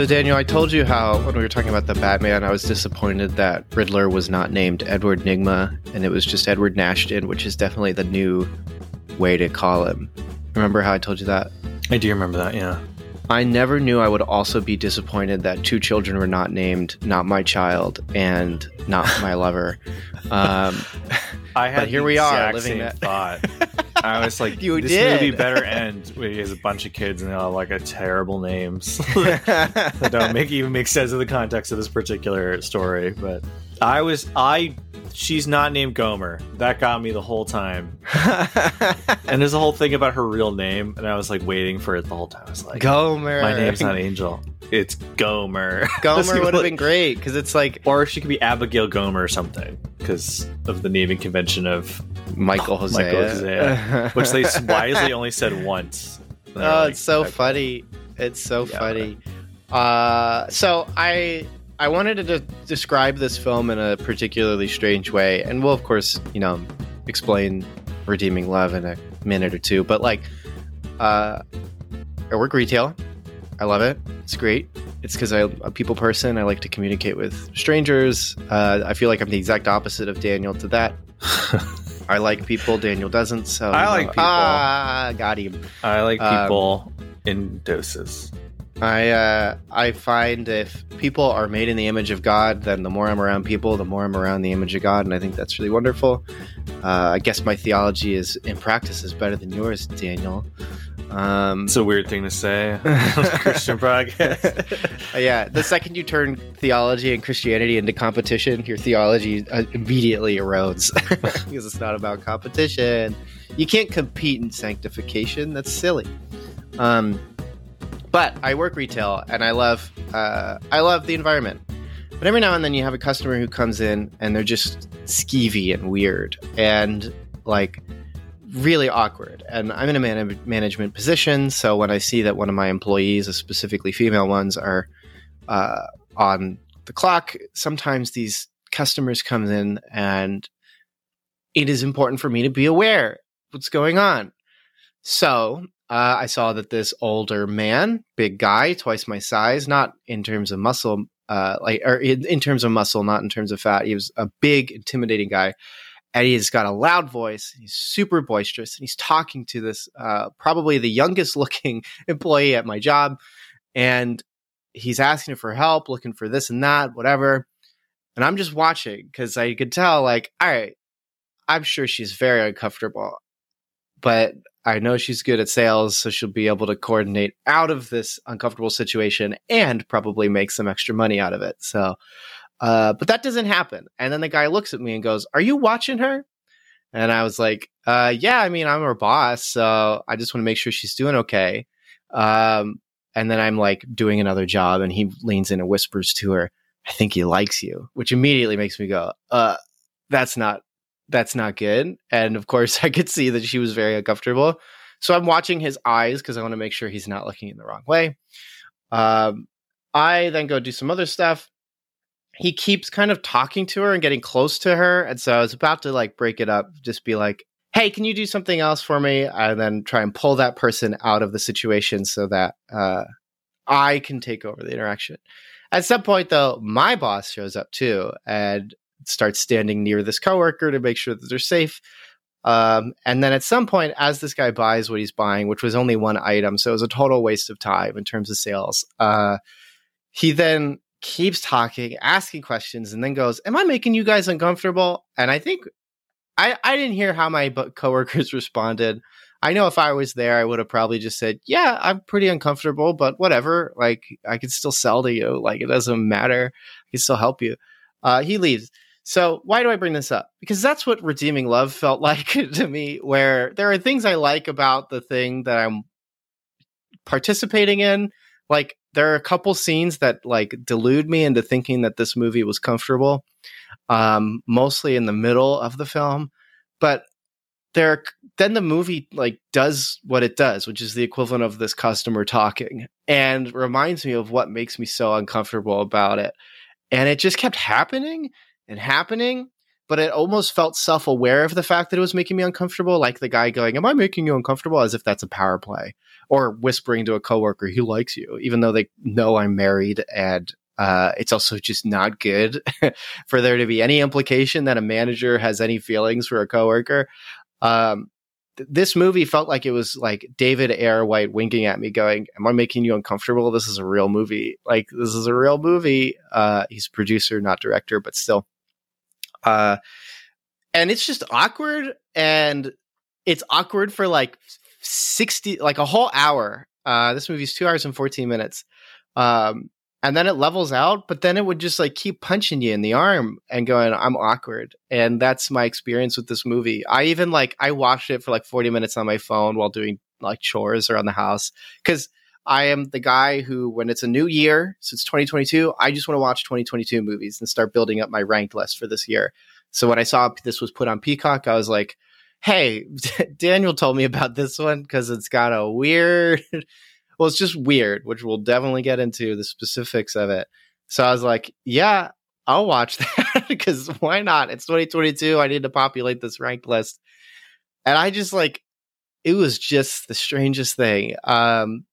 So, Daniel, I told you how when we were talking about the Batman, I was disappointed that Riddler was not named Edward Nygma and it was just Edward Nashton, which is definitely the new way to call him. Remember how I told you that? I do remember that, yeah. I never knew I would also be disappointed that two children were not named Not My Child and Not My Lover. Um, I had but here we are living that. thought. I was like, You this did. movie better end has a bunch of kids and they all have like a terrible names that don't make even make sense in the context of this particular story. But I was I she's not named Gomer. That got me the whole time. And there's a whole thing about her real name, and I was like waiting for it the whole time. I was like, Gomer. my name's not Angel. It's Gomer. Gomer would have been great because it's like Or she could be Abigail Gomer or something because of the naming convention of Michael Hosea. Michael Hosea, which they wisely only said once. And they were Oh, like, it's so funny. It's so Yeah, funny. Uh, so I I wanted to de- describe this film in a particularly strange way, and we'll of course you know explain redeeming love in a minute or two. But like, uh, I work retail. I love it. It's great. It's because I'm a people person. I like to communicate with strangers. Uh, I feel like I'm the exact opposite of Daniel to that. I like people. Daniel doesn't. So I like know, people. Ah, got him. I like Um, people in doses. I uh, I find if people are made in the image of God, then the more I'm around people, the more I'm around the image of God, and I think that's really wonderful. Uh, I guess my theology is in practice is better than yours, Daniel. Um, It's a weird thing to say. Christian podcast. Yeah, the second you turn theology and Christianity into competition, your theology uh, immediately erodes because it's not about competition. You can't compete in sanctification. That's silly. Um, but I work retail and I love uh, I love the environment. But every now and then you have a customer who comes in and they're just skeevy and weird and like really awkward. And I'm in a man- management position, so when I see that one of my employees, specifically female ones, are uh, on the clock, sometimes these customers come in and it is important for me to be aware what's going on. So uh, I saw that this older man, big guy, twice my size, not in terms of muscle, uh, like or in, in terms of muscle, not in terms of fat. He was a big, intimidating guy, and he's got a loud voice. He's super boisterous, and he's talking to this uh, probably the youngest looking employee at my job, and he's asking for help, looking for this and that, whatever. And I'm just watching because I could tell, like, all right, I'm sure she's very uncomfortable, but I know she's good at sales, so she'll be able to coordinate out of this uncomfortable situation and probably make some extra money out of it. So, uh, but that doesn't happen. And then the guy looks at me and goes, Are you watching her? And I was like, uh, Yeah, I mean, I'm her boss, so I just want to make sure she's doing okay. Um, and then I'm like doing another job, and he leans in and whispers to her, I think he likes you, which immediately makes me go, uh, that's not that's not good. And of course, I could see that she was very uncomfortable. So I'm watching his eyes because I want to make sure he's not looking in the wrong way. Um, I then go do some other stuff. He keeps kind of talking to her and getting close to her. And so I was about to like break it up, just be like, hey, can you do something else for me? And then try and pull that person out of the situation so that uh, I can take over the interaction. At some point, though, my boss shows up too and starts standing near this coworker to make sure that they're safe. Um, and then at some point, as this guy buys what he's buying, which was only one item, so it was a total waste of time in terms of sales, uh, he then keeps talking, asking questions, and then goes, Am I making you guys uncomfortable? And I think I, I didn't hear how my coworkers responded. I know if I was there, I would have probably just said, "Yeah, I'm pretty uncomfortable, but whatever. Like, I could still sell to you. Like, it doesn't matter. I can still help you." Uh, he leaves. So why do I bring this up? Because that's what redeeming love felt like to me. Where there are things I like about the thing that I'm participating in. Like there are a couple scenes that like delude me into thinking that this movie was comfortable, um, mostly in the middle of the film. But there, then the movie like does what it does, which is the equivalent of this customer talking, and reminds me of what makes me so uncomfortable about it. And it just kept happening and happening but it almost felt self aware of the fact that it was making me uncomfortable. Like the guy going, Am I making you uncomfortable? As if that's a power play. Or whispering to a coworker, He likes you, even though they know I'm married. And uh, it's also just not good for there to be any implication that a manager has any feelings for a coworker. Um, th- this movie felt like it was like David A.R. White winking at me, going, Am I making you uncomfortable? This is a real movie. Like, this is a real movie. Uh, he's producer, not director, but still uh, and it's just awkward and it's awkward for like 60 like a whole hour. Uh this movie's two hours and 14 minutes. Um and then it levels out but then it would just like keep punching you in the arm and going i'm awkward. And that's my experience with this movie. I even like i watched it for like 40 minutes on my phone while doing like chores around the house because I am the guy who, when it's a new year, since 2022, I just want to watch 2022 movies and start building up my ranked list for this year. So when I saw this was put on Peacock, I was like, hey, Daniel told me about this one because it's got a weird, well, it's just weird, which we'll definitely get into the specifics of it. So I was like, yeah, I'll watch that because why not? It's 2022. I need to populate this ranked list. And I just like, it was just the strangest thing. Um,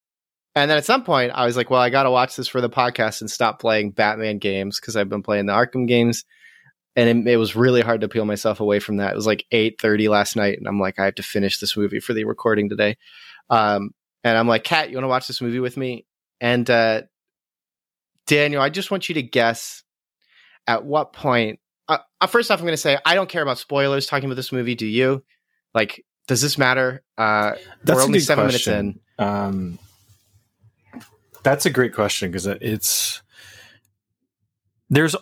and then at some point, I was like, well, I got to watch this for the podcast and stop playing Batman games because I've been playing the Arkham games. And it, it, was really hard to peel myself away from that. It was like 8.30 last night. And I'm like, I have to finish this movie for the recording today. Um, and I'm like, Kat, you want to watch this movie with me? And uh, Daniel, I just want you to guess at what point. Uh, uh first off, I'm going to say I don't care about spoilers talking about this movie. Do you? Like, does this matter? Uh, That's we're only seven question. minutes in. Um, that's a great question because it's there's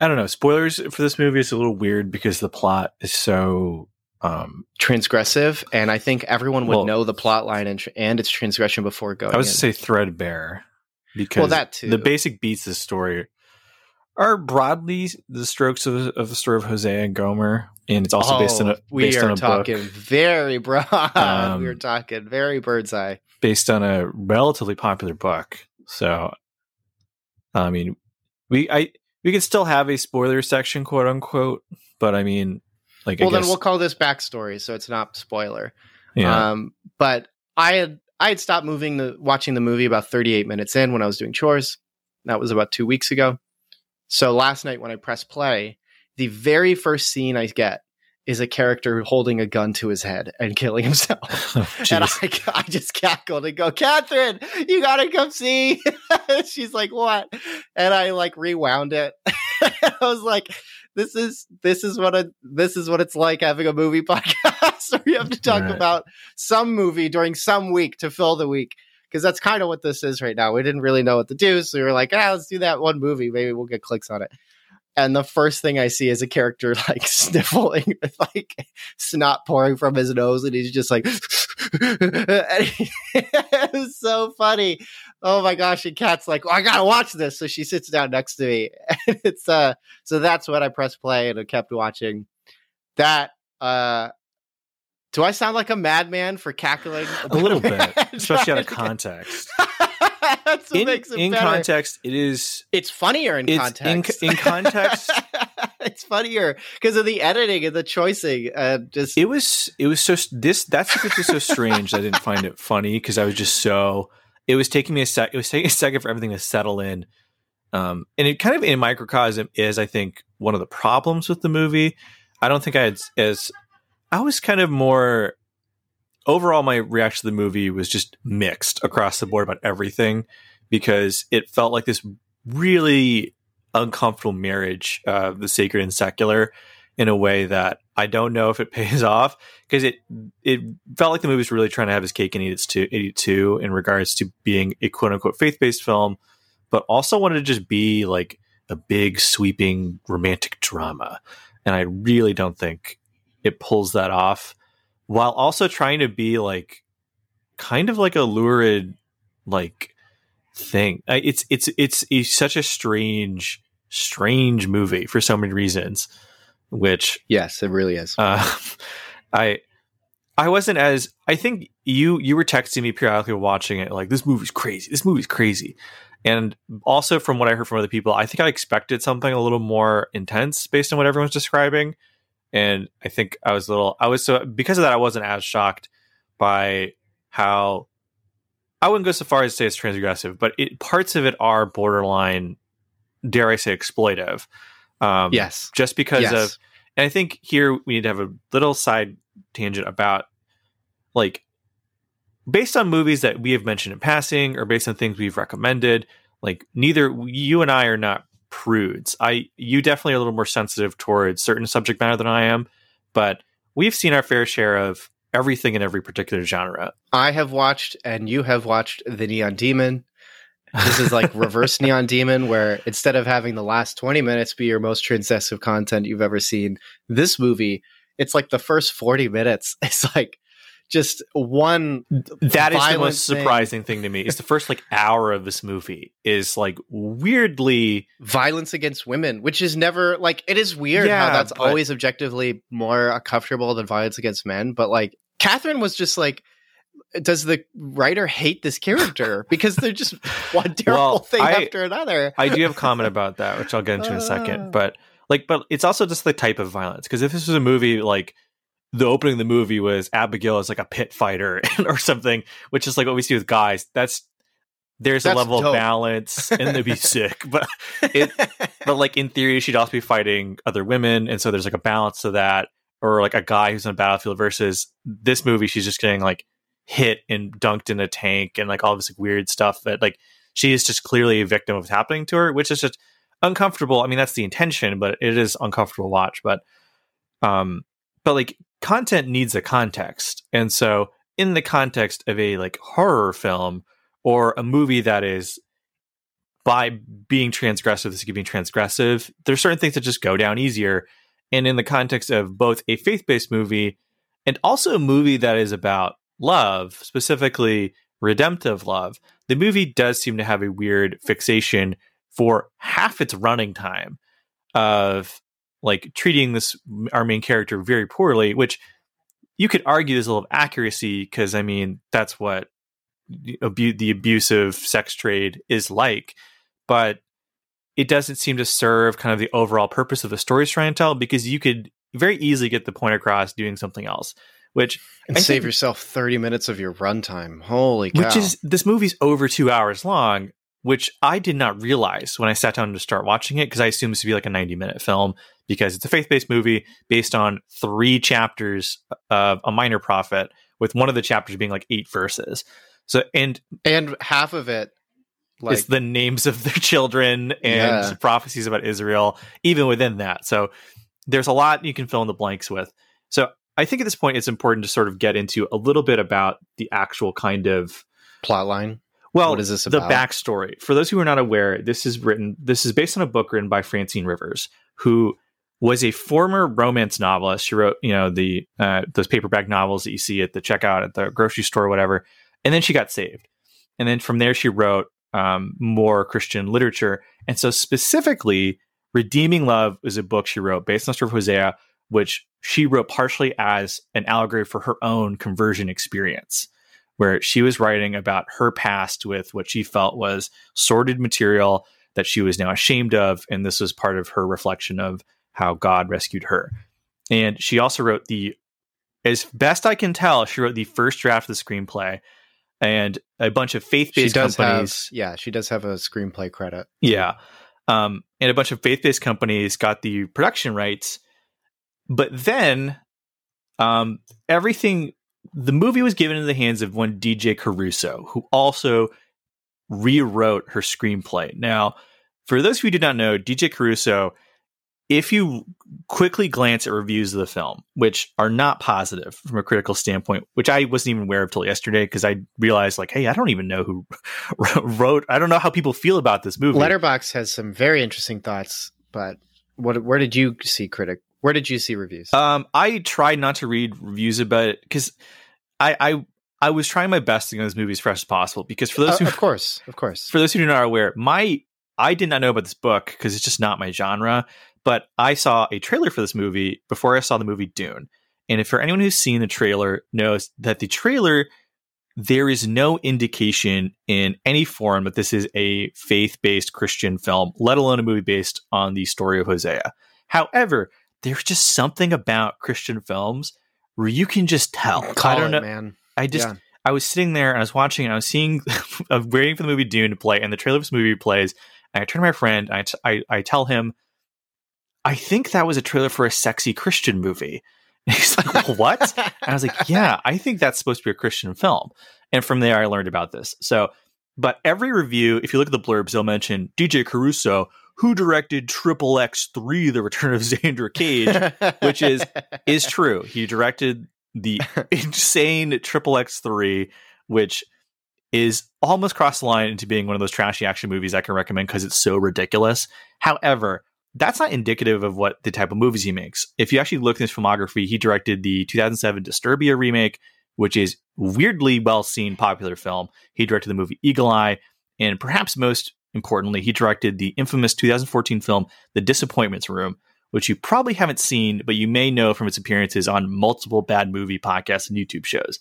I don't know spoilers for this movie is a little weird because the plot is so um transgressive and I think everyone would well, know the plot line and, and its transgression before going. I was to say threadbare because well, that too. the basic beats of the story are broadly the strokes of, of the story of Hosea and Gomer, and it's also oh, based on a we based are on talking book. very broad. Um, we are talking very bird's eye, based on a relatively popular book. So, I mean, we I we could still have a spoiler section, quote unquote, but I mean, like, well, then we'll call this backstory, so it's not spoiler. Yeah. Um, but I had I had stopped moving the watching the movie about 38 minutes in when I was doing chores. That was about two weeks ago. So last night when I press play, the very first scene I get is a character holding a gun to his head and killing himself. Oh, and I, I just cackled and go, Catherine, you gotta come see. She's like, what? And I like rewound it. I was like, this is this is what a this is what it's like having a movie podcast where you have to talk right. about some movie during some week to fill the week. Because that's kind of what this is right now. We didn't really know what to do, so we were like, ah, let's do that one movie. Maybe we'll get clicks on it and the first thing I see is a character like sniffling with like snot pouring from his nose, and he's just like, it was so funny. Oh my gosh! And Kat's like, I gotta watch this, so she sits down next to me, and it's uh, so that's when I pressed play and I kept watching. That uh, do I sound like a madman for cackling a little bit, especially out of context? That's what in, makes it in better. context. It is. It's funnier in it's context. In, in context, it's funnier because of the editing and the choicing. Uh, just it was. It was so this. That's was so strange. I didn't find it funny because I was just so. It was taking me a sec. It was taking a second for everything to settle in. Um, and it kind of in microcosm is, I think, one of the problems with the movie. I don't think I had as. I was kind of more overall, my reaction to the movie was just mixed across the board about everything because it felt like this really uncomfortable marriage of the sacred and secular in a way that I don't know if it pays off because it it felt like the movie was really trying to have his cake and eat its too, eat it too in regards to being a quote unquote faith based film, but also wanted to just be like a big sweeping romantic drama, and I really don't think it pulls that off while also trying to be like kind of like a lurid like thing. It's it's it's, it's such a strange strange movie for so many reasons. Which yes, it really is. Uh, I I wasn't as I think you you were texting me periodically watching it like this movie's crazy. This movie's crazy. And also from what I heard from other people, I think I expected something a little more intense based on what everyone's describing. And I think I was a little I was so because of that I wasn't as shocked by how I wouldn't go so far as to say it's transgressive, but it, parts of it are borderline, dare I say, exploitive. Um, yes, just because yes. of, and I think here we need to have a little side tangent about like based on movies that we have mentioned in passing or based on things we've recommended like neither you and i are not prudes. I you definitely are a little more sensitive towards certain subject matter than i am but we've seen our fair share of everything in every particular genre. I have watched and you have watched the neon demon. This is like reverse neon demon where instead of having the last 20 minutes be your most transgressive content you've ever seen this movie it's like the first 40 minutes. It's like just one that is the most thing. surprising thing to me is the first like hour of this movie is like weirdly violence against women which is never like it is weird yeah, how that's but, always objectively more uh, comfortable than violence against men but like catherine was just like does the writer hate this character because they're just one terrible well, thing I, after another i do have a comment about that which i'll get into in a second but like but it's also just the type of violence because if this was a movie like the opening of the movie was abigail as like a pit fighter or something which is like what we see with guys that's there's that's a level dope. of balance and they'd be sick but it but like in theory she'd also be fighting other women and so there's like a balance to that or like a guy who's on a battlefield versus this movie she's just getting like hit and dunked in a tank and like all this like, weird stuff that like she is just clearly a victim of what's happening to her which is just uncomfortable. I mean, that's the intention, but it is uncomfortable to watch. But, um, but like content needs a context, and so in the context of a like horror film or a movie that is by being transgressive, this is be transgressive. There's certain things that just go down easier, and in the context of both a faith-based movie and also a movie that is about love, specifically redemptive love, the movie does seem to have a weird fixation for half its running time of like treating this our main character very poorly, which you could argue there's a little accuracy because I mean that's what abu- the abusive sex trade is like, but it doesn't seem to serve kind of the overall purpose of the story trying to tell because you could very easily get the point across doing something else which and I save think, yourself 30 minutes of your runtime holy cow. which is this movie's over two hours long which I did not realize when I sat down to start watching it because I assumed this to be like a 90 minute film because it's a faith based movie based on three chapters of A Minor Prophet, with one of the chapters being like eight verses. So, and and half of it like, is the names of their children and yeah. prophecies about Israel, even within that. So, there's a lot you can fill in the blanks with. So, I think at this point, it's important to sort of get into a little bit about the actual kind of plot line well, what is this about? The backstory. For those who are not aware, this is written. This is based on a book written by Francine Rivers, who was a former romance novelist. She wrote, you know, the uh, those paperback novels that you see at the checkout at the grocery store, or whatever. And then she got saved, and then from there she wrote um, more Christian literature. And so specifically, Redeeming Love is a book she wrote based on the story of Hosea, which she wrote partially as an allegory for her own conversion experience where she was writing about her past with what she felt was sordid material that she was now ashamed of. And this was part of her reflection of how God rescued her. And she also wrote the, as best I can tell, she wrote the first draft of the screenplay and a bunch of faith-based companies. Have, yeah, she does have a screenplay credit. Yeah. Um, and a bunch of faith-based companies got the production rights. But then um, everything the movie was given into the hands of one DJ Caruso, who also rewrote her screenplay. Now, for those who do not know, DJ Caruso, if you quickly glance at reviews of the film, which are not positive from a critical standpoint, which I wasn't even aware of till yesterday because I realized, like, hey, I don't even know who wrote. I don't know how people feel about this movie. Letterboxd has some very interesting thoughts, but what? Where did you see critic? Where did you see reviews? Um, I tried not to read reviews about it because I, I I was trying my best to get this movie as fresh as possible because for those Uh, who of course, of course. for those who are not aware, my I did not know about this book because it's just not my genre. But I saw a trailer for this movie before I saw the movie Dune, and if for anyone who's seen the trailer knows that the trailer there is no indication in any form that this is a faith-based Christian film, let alone a movie based on the story of Hosea. However, there's just something about Christian films where you can just tell. Call I don't it, know. man. I just Yeah. I was sitting there and I was watching and I was seeing I was waiting for the movie Dune to play and the trailer of this movie plays and I turn to my friend and I, t- I, I tell him I think that was a trailer for a sexy Christian movie. And he's like, "Well, "What?" And I was like, "Yeah, I think that's supposed to be a Christian film." And from there I learned about this. So, but every review, if you look at the blurbs, they'll mention DJ Caruso who directed Triple X 3 The Return of Xander Cage which is- is true. He directed the insane Triple X three, which is almost crossed the line into being one of those trashy action movies I can recommend because it's so ridiculous. However, that's not indicative of what the type of movies he makes. If you actually look at his filmography, he directed the 2007 Disturbia remake, which is weirdly well seen popular film. He directed the movie Eagle Eye, and perhaps most importantly, he directed the infamous 2014 film The Disappointments Room, which you probably haven't seen, but you may know from its appearances on multiple bad movie podcasts and YouTube shows.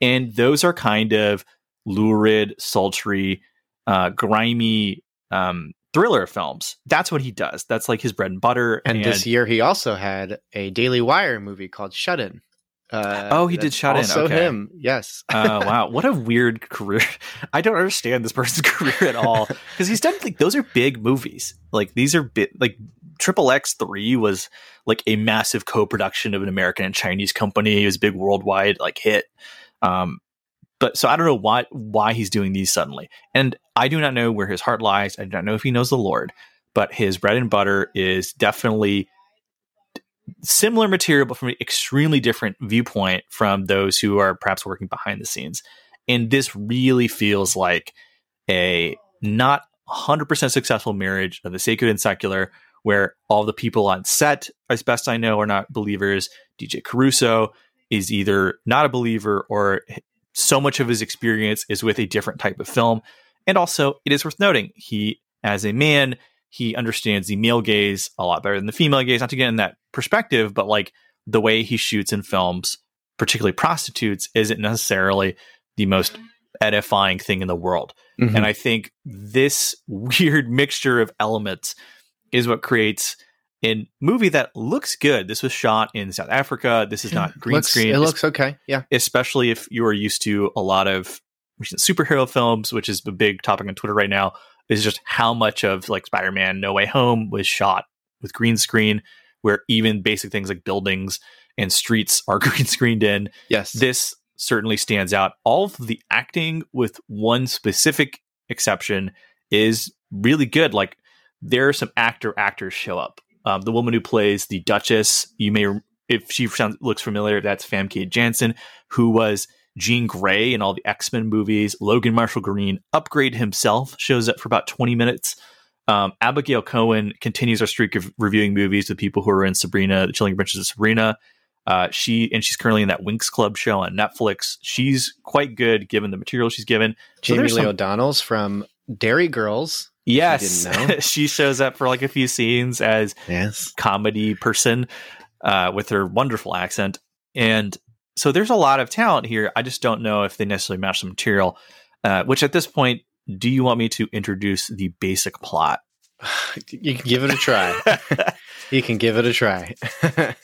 And those are kind of lurid, sultry, uh, grimy um, thriller films. That's what he does. That's like his bread and butter. and this year he also had a Daily Wire movie called Shut In. Uh, Oh, he did that's Shut In, Also okay. him, yes. oh wow, what a weird career! I don't understand this person's career at all because he's done like those are big movies. Like these are big. Like Triple X Three was like a massive co-production of an American and Chinese company. It was a big worldwide like hit. Um, but so I don't know why why he's doing these suddenly, and I do not know where his heart lies. I do not know if he knows the Lord, but his bread and butter is definitely similar material, but from an extremely different viewpoint from those who are perhaps working behind the scenes. And this really feels like a not 100% successful marriage of the sacred and secular, where all the people on set, as best I know, are not believers. DJ Caruso is either not a believer or so much of his experience is with a different type of film. And also, it is worth noting, he, as a man, he understands the male gaze a lot better than the female gaze. Not to get in that perspective, but like the way he shoots in films, particularly prostitutes, isn't necessarily the most edifying thing in the world. Mhm. And I think this weird mixture of elements is what creates a movie that looks good. This was shot in South Africa. This is not green looks, screen It looks okay. Yeah. especially if you are used to a lot of recent superhero films, which is a big topic on Twitter right now, is just how much of like Spider-Man No Way Home was shot with green screen, where even basic things like buildings and streets are green screened in. Yes. This certainly stands out. All of the acting, with one specific exception, is really good. Like there are some actor actors show up. Um, the woman who plays the Duchess, you may, if she sounds looks familiar, that's Famke Janssen, who was Jean Grey in all the X Men movies. Logan Marshall Green, Upgrade himself, shows up for about twenty minutes. Um, Abigail Cowen continues our streak of reviewing movies with people who are in Sabrina, The Chilling Adventures of Sabrina. Uh, she and she's currently in that Winx Club show on Netflix. She's quite good given the material she's given. Jamie there's Lee some- O'Donnell's from Derry Girls. Yes, she shows up for like a few scenes as Yes. comedy person uh, with her wonderful accent. And so there's a lot of talent here. I just don't know if they necessarily match the material. Uh, which at this point, do you want me to introduce the basic plot? You can give it a try. you can give it a try.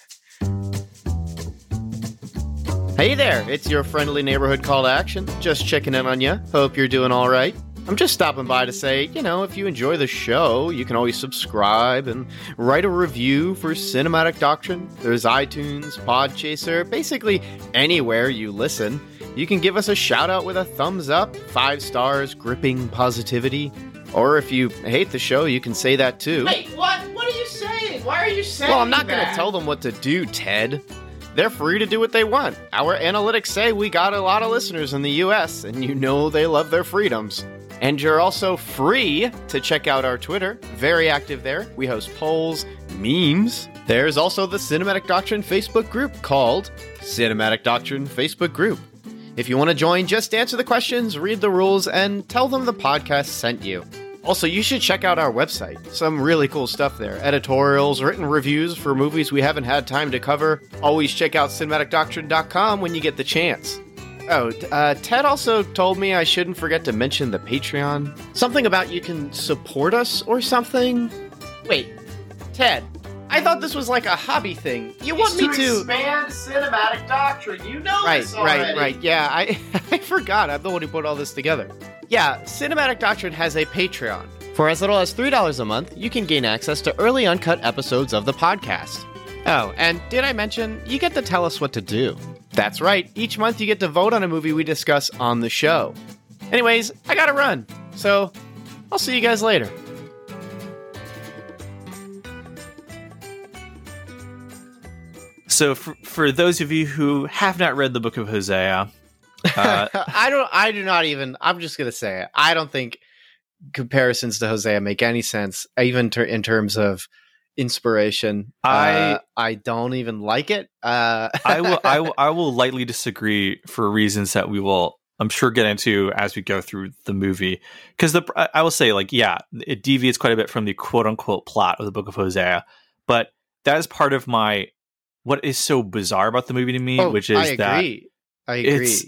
hey there, it's your friendly neighborhood call to action. Just checking in on you. Hope you're doing all right. I'm just stopping by to say, you know, if you enjoy the show, you can always subscribe and write a review for Cinematic Doctrine. There's iTunes, Podchaser, basically anywhere you listen. You can give us a shout out with a thumbs up, five stars, gripping positivity. Or if you hate the show, you can say that too. Wait, what? What are you saying? Why are you saying Well, I'm not going to tell them what to do, Ted. They're free to do what they want. Our analytics say we got a lot of listeners in the US, and you know they love their freedoms. And you're also free to check out our Twitter. Very active there. We host polls, memes. There's also the Cinematic Doctrine Facebook group called Cinematic Doctrine Facebook Group. If you want to join, just answer the questions, read the rules, and tell them the podcast sent you. Also, you should check out our website. Some really cool stuff there. Editorials, written reviews for movies we haven't had time to cover. Always check out cinematicdoctrine.com when you get the chance. Oh, uh, Ted also told me I shouldn't forget to mention the Patreon. Something about you can support us or something. Wait, Ted, I thought this was like a hobby thing. You want It's me to to? expand cinematic doctrine. You know Right, this already. right, right. Yeah, I I forgot. I'm the one who put all this together. Yeah, Cinematic Doctrine has a Patreon. For as little as $3 a month, you can gain access to early uncut episodes of the podcast. Oh, and did I mention you get to tell us what to do? That's right. Each month you get to vote on a movie we discuss on the show. Anyways, I gotta run. So, I'll see you guys later. So, for, for those of you who have not read the book of Hosea, uh, I don't. I do not even. I'm just gonna say it. I don't think comparisons to Hosea make any sense, even ter- in terms of inspiration. I- Uh, I don't even like it. Uh, I will, I will, I will lightly disagree for reasons that we will, I'm sure, get into as we go through the movie. Because the, I- will say, like, yeah, it deviates quite a bit from the quote unquote plot of the Book of Hosea, but that is part of my what is so bizarre about the movie to me, oh, which is I that. I agree. it's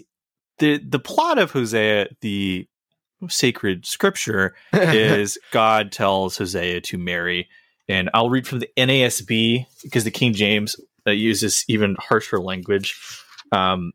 the the plot of Hosea, the sacred scripture, is God tells Hosea to marry. And I'll read from the NASB because the King James uh, uses even harsher language. Um,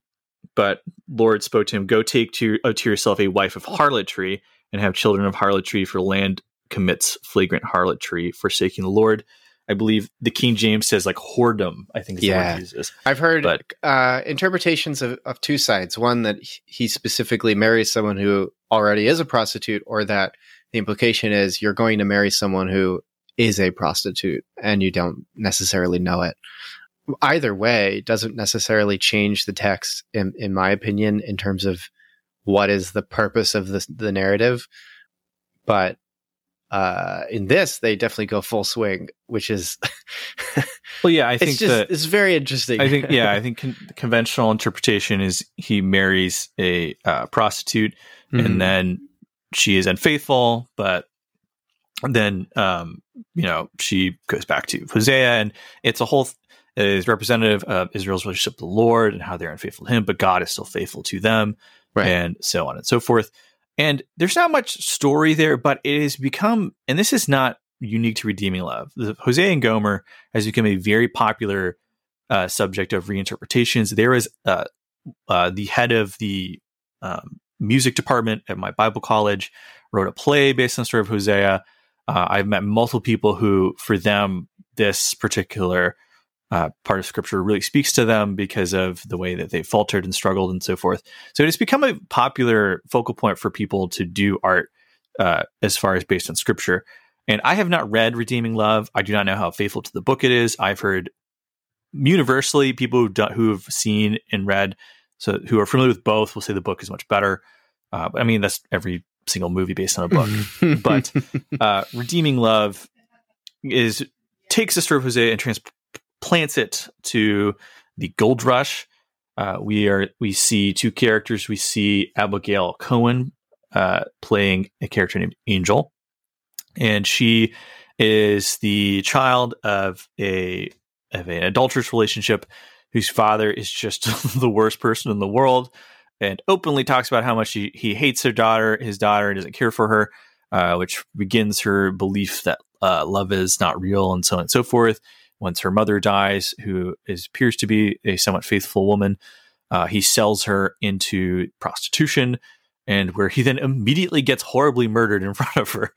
but Lord spoke to him, Go take to, uh, to yourself a wife of harlotry and have children of harlotry, for land commits flagrant harlotry, forsaking the Lord. I believe the King James says like whoredom, I think is the Yeah. uses. I've heard But- uh, interpretations of, of two sides. One that he specifically marries someone who already is a prostitute, or that the implication is you're going to marry someone who is a prostitute and you don't necessarily know it. Either way doesn't necessarily change the text, in, in my opinion, in terms of what is the purpose of the, the narrative. But uh, in this, they definitely go full swing, which is Well, yeah, I think it's just that it's very interesting. I think yeah, I think con- conventional interpretation is he marries a uh, prostitute Mhm. and then she is unfaithful, but then um, you know she goes back to Hosea, and it's a whole th- is representative of Israel's relationship with the Lord and how they're unfaithful to Him, but God is still faithful to them, Right. and so on and so forth. And there's not much story there, but it has become, and this is not unique to Redeeming Love. The Hosea and Gomer has become a very popular uh, subject of reinterpretations. There is uh, uh, the head of the um, music department at my Bible college wrote a play based on the story of Hosea. Uh, I've met multiple people who, for them, this particular uh, part of scripture really speaks to them because of the way that they faltered and struggled and so forth. So it's become a popular focal point for people to do art uh, as far as based on scripture. And I have not read Redeeming Love. I do not know how faithful to the book it is. I've heard universally people who've, done, who have seen and read, so who are familiar with both, will say the book is much better. Uh, I mean, that's every single movie based on a book. but uh, Redeeming Love is takes of Hosea and transplants it to the Gold Rush. Uh, we are we see two characters. We see Abigail Cowen uh, playing a character named Angel, and she is the child of a of an adulterous relationship whose father is just the worst person in the world and openly talks about how much he, he hates her daughter his daughter and doesn't care for her uh, which begins her belief that uh, love is not real and so on and so forth once her mother dies who is appears to be a somewhat faithful woman uh, he sells her into prostitution and where he then immediately gets horribly murdered in front of her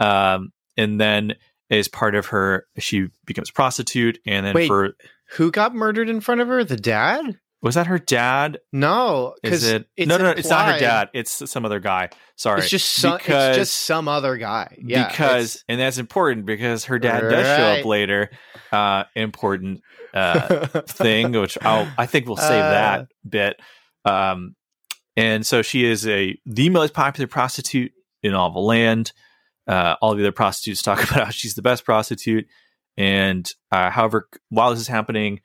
um, and then as part of her she becomes a prostitute and then Wait. for Who got murdered in front of her? The dad? Was that her dad? No, is because it? it's no no no it's not her dad. It's some other guy. Sorry. It's just some. because it's just some other guy. Yeah, because and that's important because her dad does show up later. Uh important uh thing which I'll I think we'll save Uh. that bit. Um and so she is a the most popular prostitute in all the land. Uh all the other prostitutes talk about how she's the best prostitute. And uh however while this is happening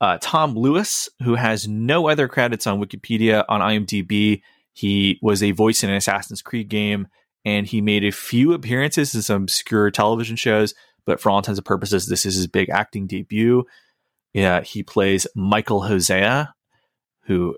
Uh, Tom Lewis, who has no other credits on Wikipedia on IMDb, he was a voice in an Assassin's Creed game, and he made a few appearances in some obscure television shows. But for all intents and purposes, this is his big acting debut. Yeah, he plays Michael Hosea, who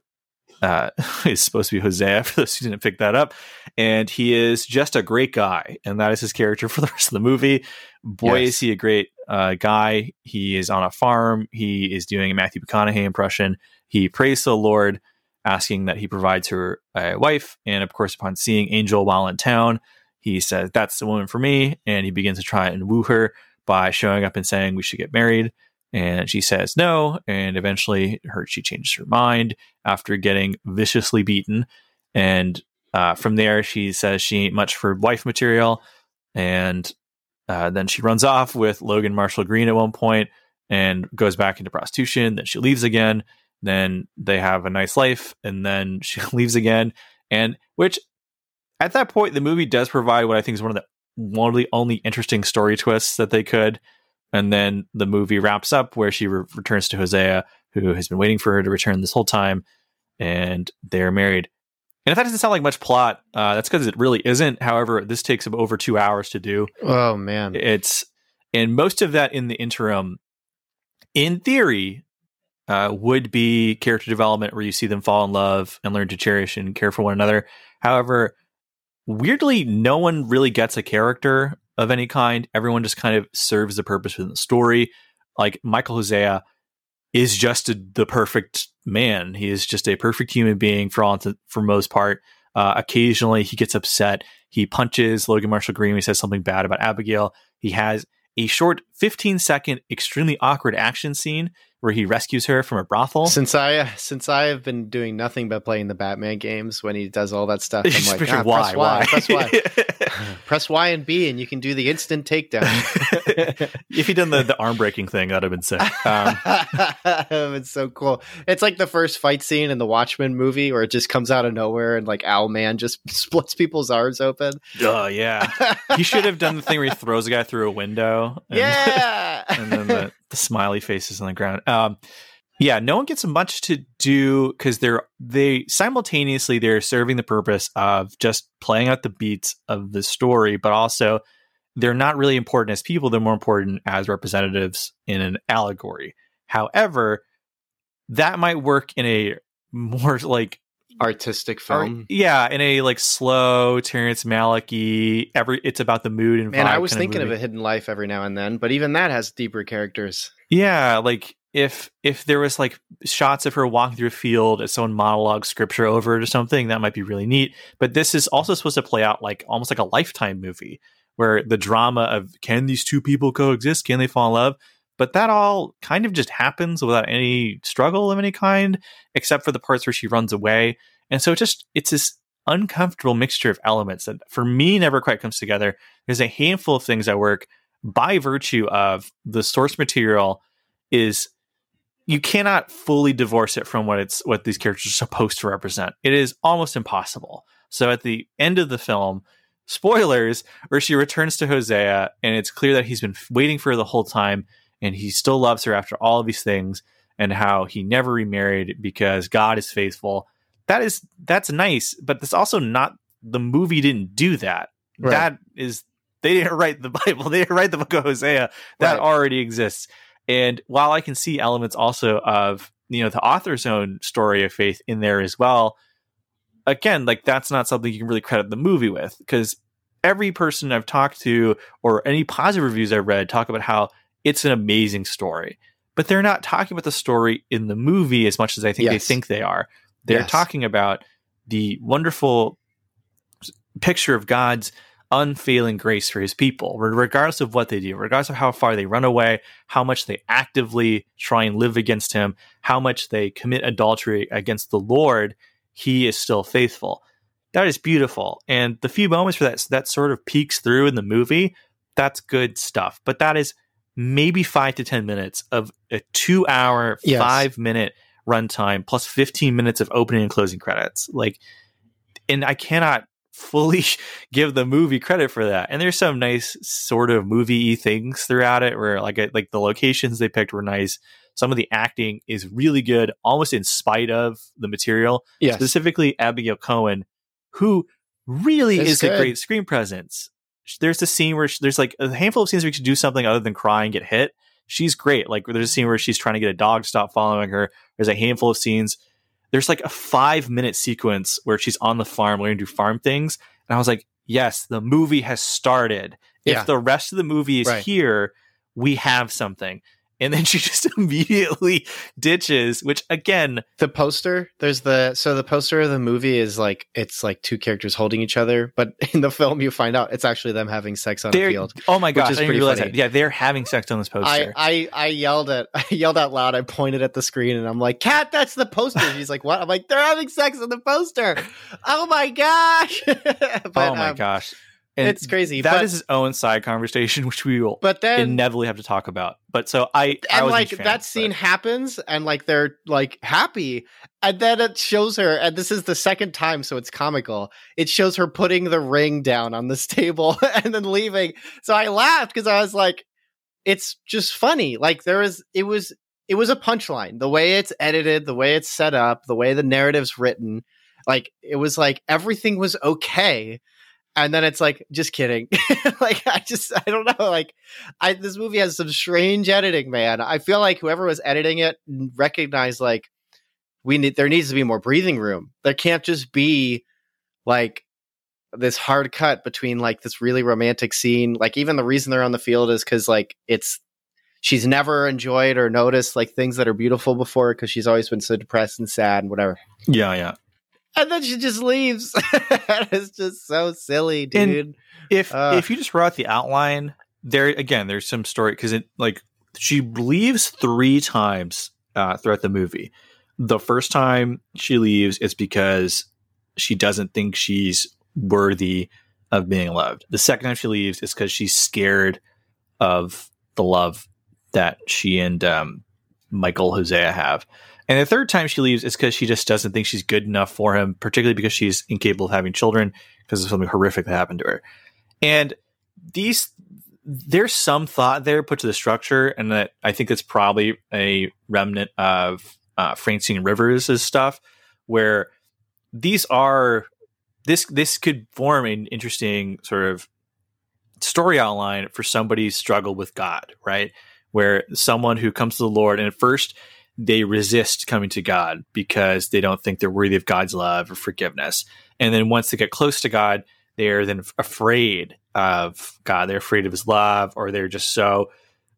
uh, is supposed to be Hosea for those who didn't pick that up. And he is just a great guy. And that is his character for the rest of the movie. Boy, Yes. is he a great uh, guy. He is on a farm. He is doing a Matthew McConaughey impression. He prays to the Lord, asking that he provides her a wife. And of course, upon seeing Angel while in town, he says, That's the woman for me. And he begins to try and woo her by showing up and saying, We should get married. And she says no. And eventually, her she changes her mind after getting viciously beaten. And uh, from there, she says she ain't much for wife material. And uh, then she runs off with Logan Marshall Green at one point and goes back into prostitution. Then she leaves again. Then they have a nice life. And then she leaves again. And which at that point, the movie does provide what I think is one of the one of the only interesting story twists that they could. And then the movie wraps up where she re- returns to Hosea, who has been waiting for her to return this whole time, and they're married. And if that doesn't sound like much plot, uh, that's because it really isn't. However, this takes over two hours to do. Oh man. It's and most of that in the interim, in theory, uh, would be character development where you see them fall in love and learn to cherish and care for one another. However, weirdly, no one really gets a character of any kind. Everyone just kind of serves the purpose within the story. Like Michael Hosea is just a, the perfect man. He is just a perfect human being for all for most part. Uh, occasionally, he gets upset. He punches Logan Marshall Green. He says something bad about Abigail. He has a short 15 second, extremely awkward action scene where he rescues her from a brothel. Since I uh, since I have been doing nothing but playing the Batman games when he does all that stuff, I'm like, "Ah, why, press Y, press Y, why? press Y and B, and you can do the instant takedown. if he'd done the, the arm breaking thing, that'd have been sick. Um, it's so cool. It's like the first fight scene in the Watchmen movie where it just comes out of nowhere and like Owlman just splits people's arms open. oh yeah, he should have done the thing where he throws a guy through a window. and- yeah. and then the, the smiley faces on the ground. Um, yeah, no one gets much to do because they're they simultaneously they're serving the purpose of just playing out the beats of the story, but also they're not really important as people. They're more important as representatives in an allegory. However, that might work in a more like Artistic film. yeah, in a like slow Terrence Malick every. It's about the mood and Man, I was thinking of movie. a hidden life every now and then, but even that has deeper characters. Yeah, like if if there was like shots of her walking through a field as someone monologue scripture over it or something, that might be really neat. But this is also supposed to play out like almost like a lifetime movie where the drama of can these two people coexist? Can they fall in love? But that all kind of just happens without any struggle of any kind, except for the parts where she runs away. And so it just it's this uncomfortable mixture of elements that for me never quite comes together. There's a handful of things that work by virtue of the source material is you cannot fully divorce it from what it's what these characters are supposed to represent. It is almost impossible. So at the end of the film, spoilers, where she returns to Hosea and it's clear that he's been waiting for her the whole time and he still loves her after all of these things and how he never remarried because God is faithful. That is that's nice, but that's also not the movie didn't do that. Right. That is they didn't write the Bible. They didn't write the book of Hosea. That Right. already exists. And while I can see elements also of you know the author's own story of faith in there as well, again, like that's not something you can really credit the movie with because every person I've talked to or any positive reviews I've read talk about how it's an amazing story, but they're not talking about the story in the movie as much as I think they think they are. They're Yes. talking about the wonderful picture of God's unfailing grace for his people, regardless of what they do, regardless of how far they run away, how much they actively try and live against him, how much they commit adultery against the Lord, he is still faithful. That is beautiful. And the few moments where that, that sort of peeks through in the movie, that's good stuff. But that is maybe five to 10 minutes of a two hour, Yes. five minute runtime plus 15 minutes of opening and closing credits. Like, and I cannot fully give the movie credit for that. And there's some nice sort of movie things throughout it where like uh, like the locations they picked were nice. some of the acting is really good, almost in spite of the material. Yes. Specifically, Abigail Cowen, who really It's is a great screen presence. There's a scene where she, there's like a handful of scenes where she do something other than cry and get hit. She's great. Like there's a scene where she's trying to get a dog to stop following her. There's a handful of scenes. There's like a five minute sequence where she's on the farm learning to do farm things. And I was like, yes, the movie has started. If Yeah. the rest of the movie is Right. here, we have something. And then she just immediately ditches, which again, the poster there's the so the poster of the movie is like it's like two characters holding each other but in the film you find out it's actually them having sex on a field oh my gosh, I is didn't pretty realize funny. that. Yeah, they're having sex on this I, poster. I I yelled at I yelled out loud. I pointed at the screen and I'm like, "Cat, that's the poster." She's like, "What?" I'm like, "They're having sex on the poster." Oh my gosh! but, oh my um, gosh. And it's crazy, That but- is his own side conversation, which we will But then inevitably have to talk about. But so I, I and was like that scene happens and like they're like happy and then it shows her and this is the second time so it's comical. It shows her putting the ring down on this table and then leaving. So i laughed because i was like it's just funny. Like there was it was it was a punchline. The way it's edited the way it's set up the way the narrative's written like it was like everything was okay and then it's like just kidding. Like i just i don't know like i this movie has some strange editing man. I feel like whoever was editing it recognized like we need there needs to be more breathing room. There can't just be like this hard cut between like this really romantic scene. Like even the reason they're on the field is because like it's she's never enjoyed or noticed like things that are beautiful before because she's always been so depressed and sad and whatever. Yeah, yeah. And then she just leaves it's just so silly And- dude If Uh. if you just wrote the outline, there again, there's some story because it like she leaves three times uh, throughout the movie. The first time she leaves is because she doesn't think she's worthy of being loved. The second time she leaves is because she's scared of the love that she and um, Michael Hosea have. And the third time she leaves is because she just doesn't think she's good enough for him, particularly because she's incapable of having children because of something horrific that happened to her. And these, there's some thought there put to the structure, and that I think that's probably a remnant of uh, Francine Rivers' stuff, where these are this this could form an interesting sort of story outline for somebody's struggle with God, right? Where someone who comes to the Lord and at first they resist coming to God because they don't think they're worthy of God's love or forgiveness. And then once they get close to God, they're then afraid of God. They're afraid of his love, or they're just so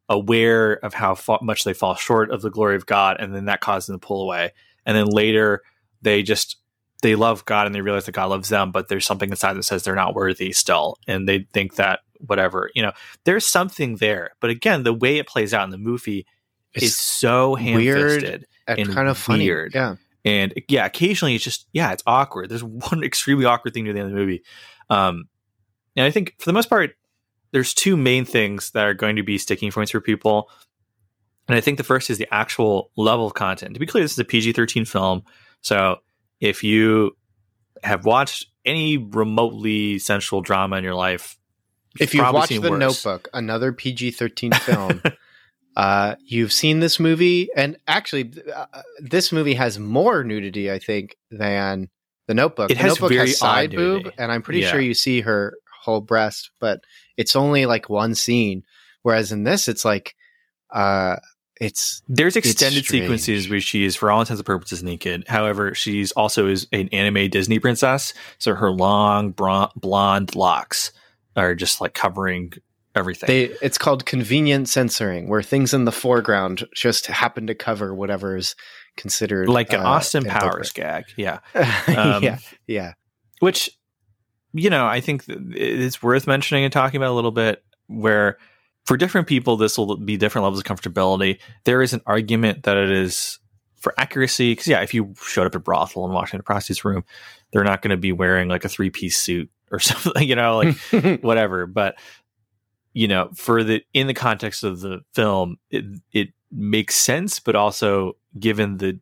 aware of how fa- much they fall short of the glory of God. And then that causes them to pull away. And then later they just, they love God and they realize that God loves them, but there's something inside that says they're not worthy still. And they think that whatever, you know, there's something there. But again, the way it plays out in the movie is it's so ham weird and and kind of funny weird. yeah And yeah, occasionally it's just yeah, it's awkward. There's one extremely awkward thing near the end of the movie. Um, and I think for the most part, there's two main things that are going to be sticking points for people. And I think the first is the actual level of content. To be clear, this is a PG-13 film, so if you have watched any remotely sensual drama in your life, if you've watched the worse. notebook another pg-13 film uh you've seen this movie and actually uh, this movie has more nudity i think than the notebook It the has notebook very has side boob nudity. and i'm pretty Yeah. sure you see her whole breast but it's only like one scene whereas in this it's like uh it's There's extended strange. sequences where she is, for all intents and purposes, naked. However, she's also is an anime Disney princess, so her long bron- blonde locks are just like covering everything. they it's called convenient censoring where things in the foreground just happen to cover whatever is considered like an uh, Austin Powers gag, yeah. Um, yeah yeah Which, you know, I think it's worth mentioning and talking about a little bit. Where for different people, this will be different levels of comfortability. There is an argument that it is for accuracy because yeah, if you showed up at brothel and walked into prostitute's room, they're not going to be wearing like a three piece suit or something, you know, like whatever. But you know, for the in the context of the film, it it makes sense, but also given the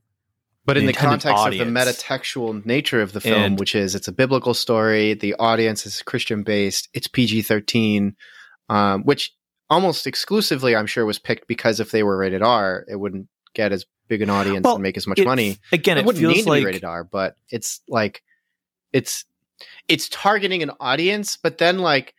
But in the the context audience. of the metatextual nature of the film, And- which is it's a biblical story, the audience is Christian based, it's PG 13, um, which almost exclusively, I'm sure, was picked because if they were rated R, it wouldn't get as big an audience Well, and make as much it- money. Again, it it, wouldn't feels need to like be rated R, but it's like it's it's targeting an audience, but then like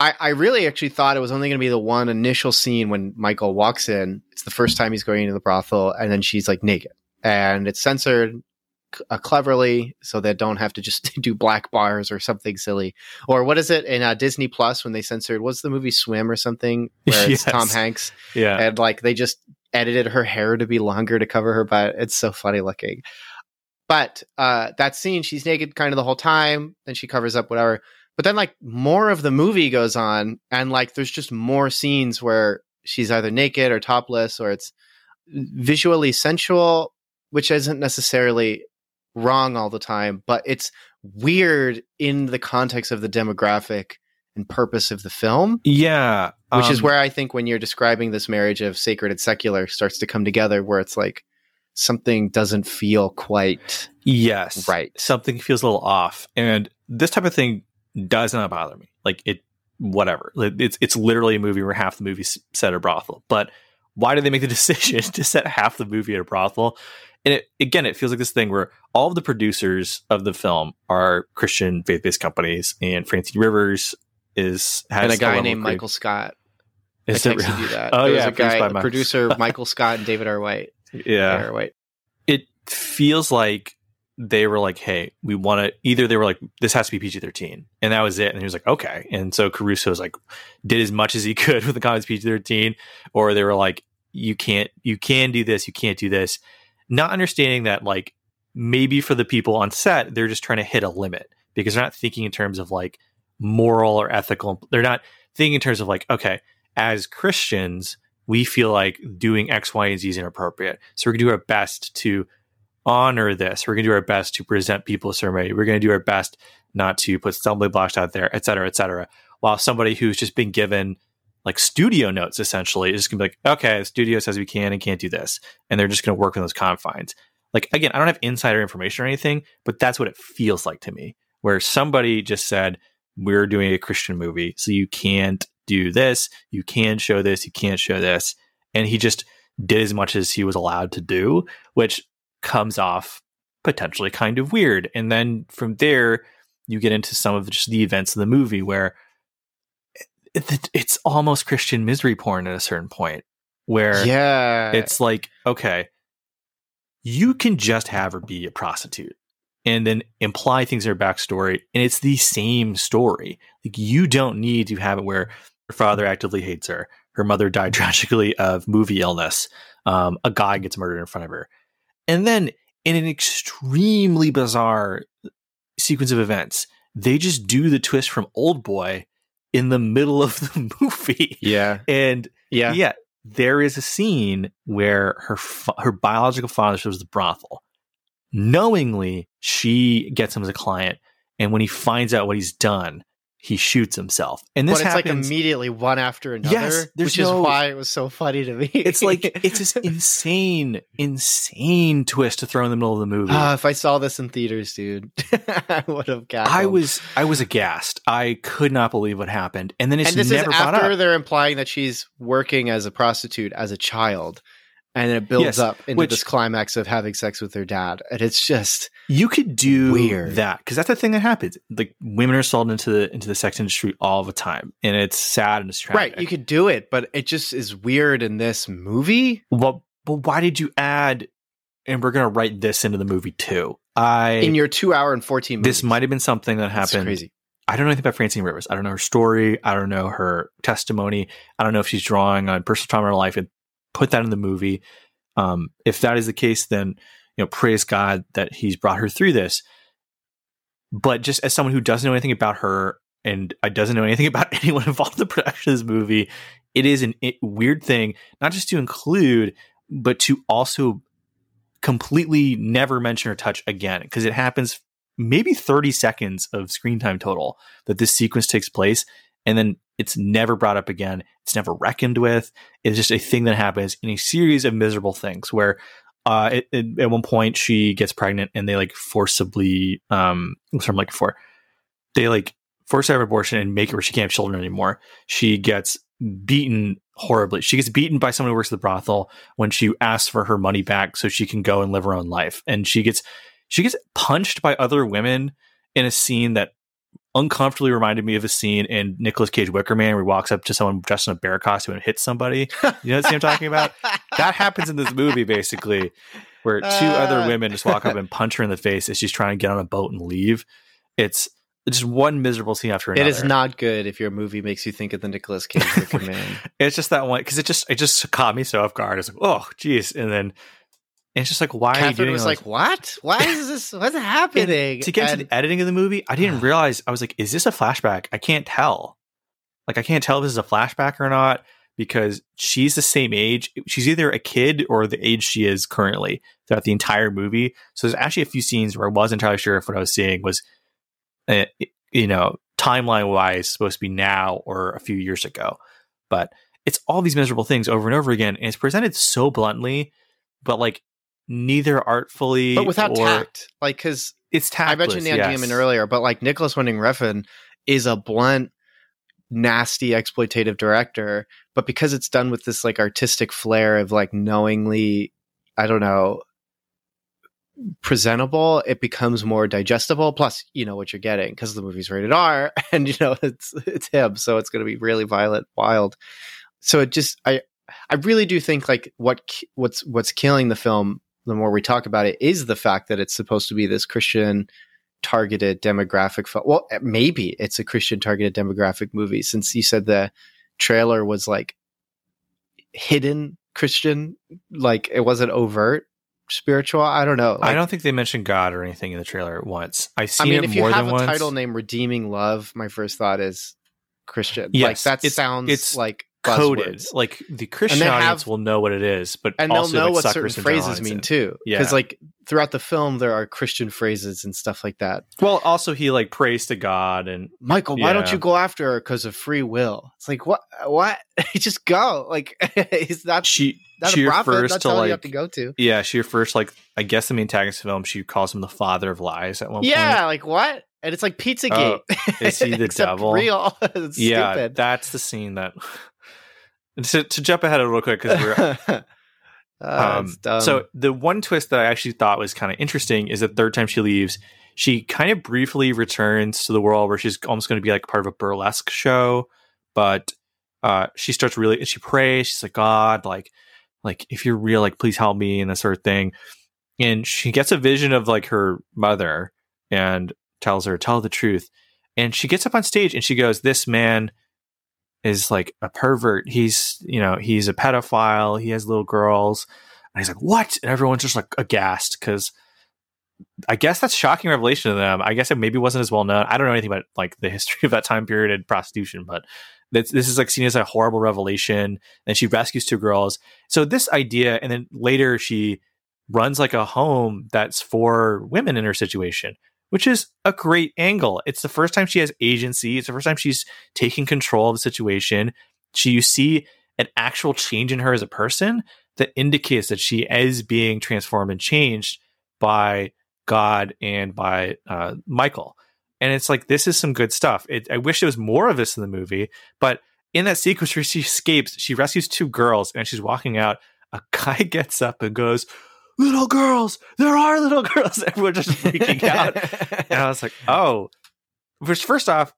I, I really actually thought it was only going to be the one initial scene when Michael walks in. It's the first time he's going into the brothel, and then she's like naked, and it's censored uh, cleverly so they don't have to just do black bars or something silly. Or what is it in uh, Disney Plus when they censored? What's the movie Swim or something where it's Yes. Tom Hanks yeah, and like they just edited her hair to be longer to cover her butt. It's so funny looking. But uh that scene, she's naked kind of the whole time, then she covers up whatever. But then like more of the movie goes on, and like there's just more scenes where she's either naked or topless, or it's visually sensual, which isn't necessarily wrong all the time, but it's weird in the context of the demographic and purpose of the film yeah. which is um, where I think when you're describing this marriage of sacred and secular starts to come together, where it's like something doesn't feel quite yes, right. something feels a little off, and this type of thing does not bother me. Like it, whatever. It's it's literally a movie where half the movie set at a brothel, but why did they make the decision to set half the movie at a brothel? And it, again, it feels like this thing where all of the producers of the film are Christian faith-based companies, and Francine Rivers is has And a guy named Michael Scott. Is I it really? you that. Oh yeah, a guy, a producer Michael Scott and David R. White. Yeah, R. White. it feels like they were like, "Hey, we want to." Either they were like, "This has to be PG thirteen," and that was it. And he was like, "Okay." And so Caruso was like, did as much as he could with the comments PG thirteen, or they were like, "You can't, you can do this, you can't do this," not understanding that like maybe for the people on set, they're just trying to hit a limit because they're not thinking in terms of like moral or ethical. They're not thinking in terms of like, okay, as Christians, we feel like doing X, Y, and Z is inappropriate. So we're gonna do our best to honor this. We're gonna do our best to present people a certain way. We're gonna do our best not to put stumbling blocks out there, et cetera, et cetera. While somebody who's just been given like studio notes essentially is just gonna be like, okay, the studio says we can and can't do this. And they're just gonna work in those confines. Like again, I don't have insider information or anything, but that's what it feels like to me. Where somebody just said, We're doing a Christian movie, so you can't do this, you can show this, you can't show this. And he just did as much as he was allowed to do, which comes off potentially kind of weird. And then from there, you get into some of just the events of the movie where it's almost Christian misery porn at a certain point, where Yeah. it's like, okay, you can just have her be a prostitute and then imply things in her backstory, and it's the same story. Like you don't need to have it where her father actively hates her, her mother died tragically of movie illness, um, a guy gets murdered in front of her, and then in an extremely bizarre sequence of events, they just do the twist from Old Boy in the middle of the movie, yeah. and Yeah. yeah, there is a scene where her fa- her biological father shows the brothel. Knowingly, she gets him as a client, and when he finds out what he's done, he shoots himself. And this but it's like immediately one after another, Yes, which no- is why it was so funny to me. it's like it's this insane, insane twist to throw in the middle of the movie. Ah, if I saw this in theaters, dude, I would have got. I was I was aghast. I could not believe what happened, and then it's and this never is after up. they're implying that she's working as a prostitute as a child, and then it builds Yes, up into which- this climax of having sex with their dad, and it's just You could do Weird. that because that's the thing that happens. Like women are sold into the into the sex industry all the time, and it's sad and it's tragic. right. You could do it, but it just is weird in this movie. well, but why did you add? And we're gonna write this into the movie too. I In your two hour and fourteen minutes, this might have been something that That's happened. Crazy. I don't know anything about Francine Rivers. I don't know her story. I don't know her testimony. I don't know if she's drawing on personal trauma in her life and put that in the movie. Um, if that is the case, then you know, praise God that He's brought her through this. But just as someone who doesn't know anything about her and I doesn't know anything about anyone involved in the production of this movie, it is it, weird thing not just to include, but to also completely never mention or touch again because it happens maybe 30 seconds of screen time total that this sequence takes place and then it's never brought up again it's never reckoned with it's just a thing that happens in a series of miserable things where uh it, it- at one point she gets pregnant and they like forcibly um what's i'm looking for they like force her to have abortion and make it where she can't have children anymore she gets beaten horribly. She gets beaten by someone who works at the brothel when she asks for her money back so she can go and live her own life. And she gets she gets punched by other women in a scene that uncomfortably reminded me of a scene in Nicolas Cage Wicker Man where he walks up to someone dressed in a bear costume and hits somebody. You know what I'm talking about? That happens in this movie basically, where two Uh. other women just walk up and punch her in the face as she's trying to get on a boat and leave. It's just one miserable scene after another. It is not good if your movie makes you think of the Nicolas Cage Wicker Man. It's just that one because it just it just caught me so off guard. It's like, oh, geez, and then it's just like, why are you Catherine doing was all like, this? "What? Why is this? What's happening?" to get And- to the editing of the movie, I didn't realize I was like, is this a flashback? I can't tell. Like, I can't tell if this is a flashback or not because she's the same age. She's either a kid or the age she is currently throughout the entire movie. So there's actually a few scenes where I wasn't entirely sure if what I was seeing was, uh, you know, timeline wise supposed to be now or a few years ago. But it's all these miserable things over and over again, and it's presented so bluntly, but like neither artfully, but without or tact, like because It's tact. I mentioned Neil yes. Earlier, but like Nicolas Winding Refn is a blunt, nasty, exploitative director. But because it's done with this like artistic flair of like knowingly, I don't know, presentable, it becomes more digestible. Plus, you know what you're getting because the movie's rated R, and you know it's it's him, so it's going to be really violent, wild. So it just I I really do think like what what's what's killing the film the more we talk about it is the fact that it's supposed to be this Christian targeted demographic film. Well, eh, maybe it's a Christian targeted demographic movie since you said the trailer was like hidden Christian, like it wasn't overt spiritual. I don't know. I don't think they mentioned God or anything in the trailer once. I've I seen mean, it if you more have than a once. title name "Redeeming Love," my first thought is Christian. like Yes, that it's- sounds it's like coded, buzzwords. like the Christian audience have- will know what it is, but and they'll also know like, what certain phrases mean it. too. Yeah. Because like throughout the film, there are Christian phrases and stuff like that. Well, also he like prays to God and Michael, why don't you go after her because of free will? It's like what? What? just go. Like he's not she not she a prophet. refers That's to all like you have to go to. yeah she refers like I guess the main antagonist film she calls him the father of lies at one Yeah, point. Yeah, like what? And it's like oh, Pizzagate. Oh, is he the devil? Real. It's Yeah, stupid. that's the scene that. To, to jump ahead a little quick because we're Uh, Um, so the one twist that I actually thought was kind of interesting is the third time she leaves, she kind of briefly returns to the world where she's almost going to be like part of a burlesque show, but uh, she starts really she prays. She's like, God, like, like if you're real, like please help me and that sort of thing. And she gets a vision of like her mother and tells her, tell the truth. And she gets up on stage and she goes, This man is like a pervert. He's, you know, he's a pedophile. He has little girls. And he's like, What? And everyone's just like aghast because I guess that's shocking revelation to them. I guess it maybe wasn't as well known. I don't know anything about like the history of that time period and prostitution, but this, this is like seen as a horrible revelation. And she rescues two girls. So this idea, and then later she runs like a home that's for women in her situation, which is a great angle. It's the first time she has agency. It's the first time she's taking control of the situation. She you see an actual change in her as a person that indicates that she is being transformed and changed by God and by uh, Michael. And it's like this is some good stuff. It, I wish there was more of this in the movie, but in that sequence where she escapes, she rescues two girls, and she's walking out. A guy gets up and goes, "Little girls, there are little girls." Everyone's just freaking out, and I was like, "Oh." First, first off,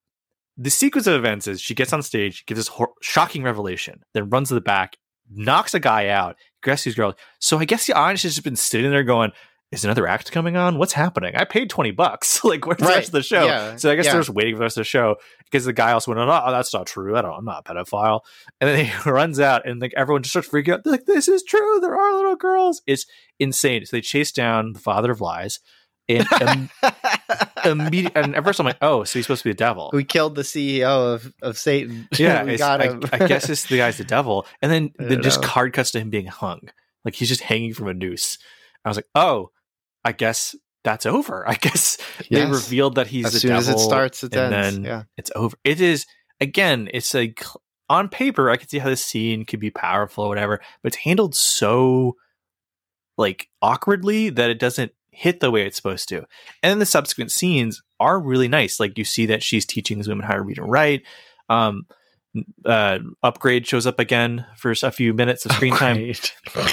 the sequence of events is she gets on stage, gives this hor- shocking revelation, then runs to the back, knocks a guy out, rescues girls. So I guess the audience has just been sitting there going, "Is another act coming on? What's happening? I paid twenty bucks. like, where's the Right. rest of the show?" Yeah. So I guess Yeah. they're just waiting for the rest of the show because the guy also went, "Oh, that's not true. I don't. I'm not a pedophile." And then he runs out, and like everyone just starts freaking out. They're like, "This is true. There are little girls." It's insane. So they chase down the father of lies, and um, immediately. And at first, I'm like, "Oh, so he's supposed to be the devil." we killed the CEO of, of Satan. Yeah, we got I, him. I guess it's the guy's the devil, and then I then just know. card cuts to him being hung, like he's just hanging from a noose. I was like, "Oh, I guess." That's over. I guess they revealed that he's as the soon devil. as it starts, it and ends. then yeah. it's over. It is again. It's like on paper, I can see how this scene could be powerful or whatever, but it's handled so like awkwardly that it doesn't hit the way it's supposed to. And then the subsequent scenes are really nice. Like you see that she's teaching these women how to read and write. Um, uh, upgrade shows up again for a few minutes of screen time,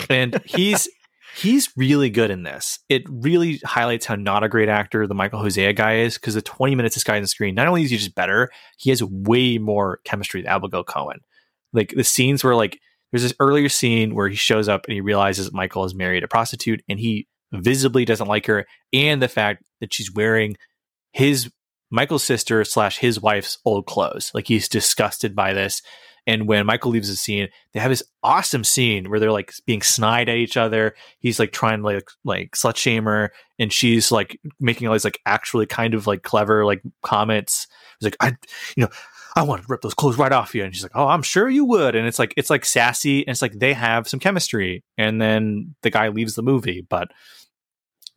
and he's he's really good in this. It really highlights how not a great actor the Michael Hosea guy is because the 20 minutes this guy on the screen, not only is he just better, he has way more chemistry with Abigail Cowen. Like the scenes where like there's this earlier scene where he shows up and he realizes Michael is married a prostitute and he visibly doesn't like her, and the fact that she's wearing his Michael's sister slash his wife's old clothes. Like he's disgusted by this. And when Michael leaves the scene, they have this awesome scene where they're like being snide at each other. He's like trying to like like slut shame her, and she's like making all these like actually kind of like clever like comments. He's like, I, you know, I want to rip those clothes right off you. And she's like, Oh, I'm sure you would. And it's like it's like sassy, and it's like they have some chemistry. And then the guy leaves the movie, but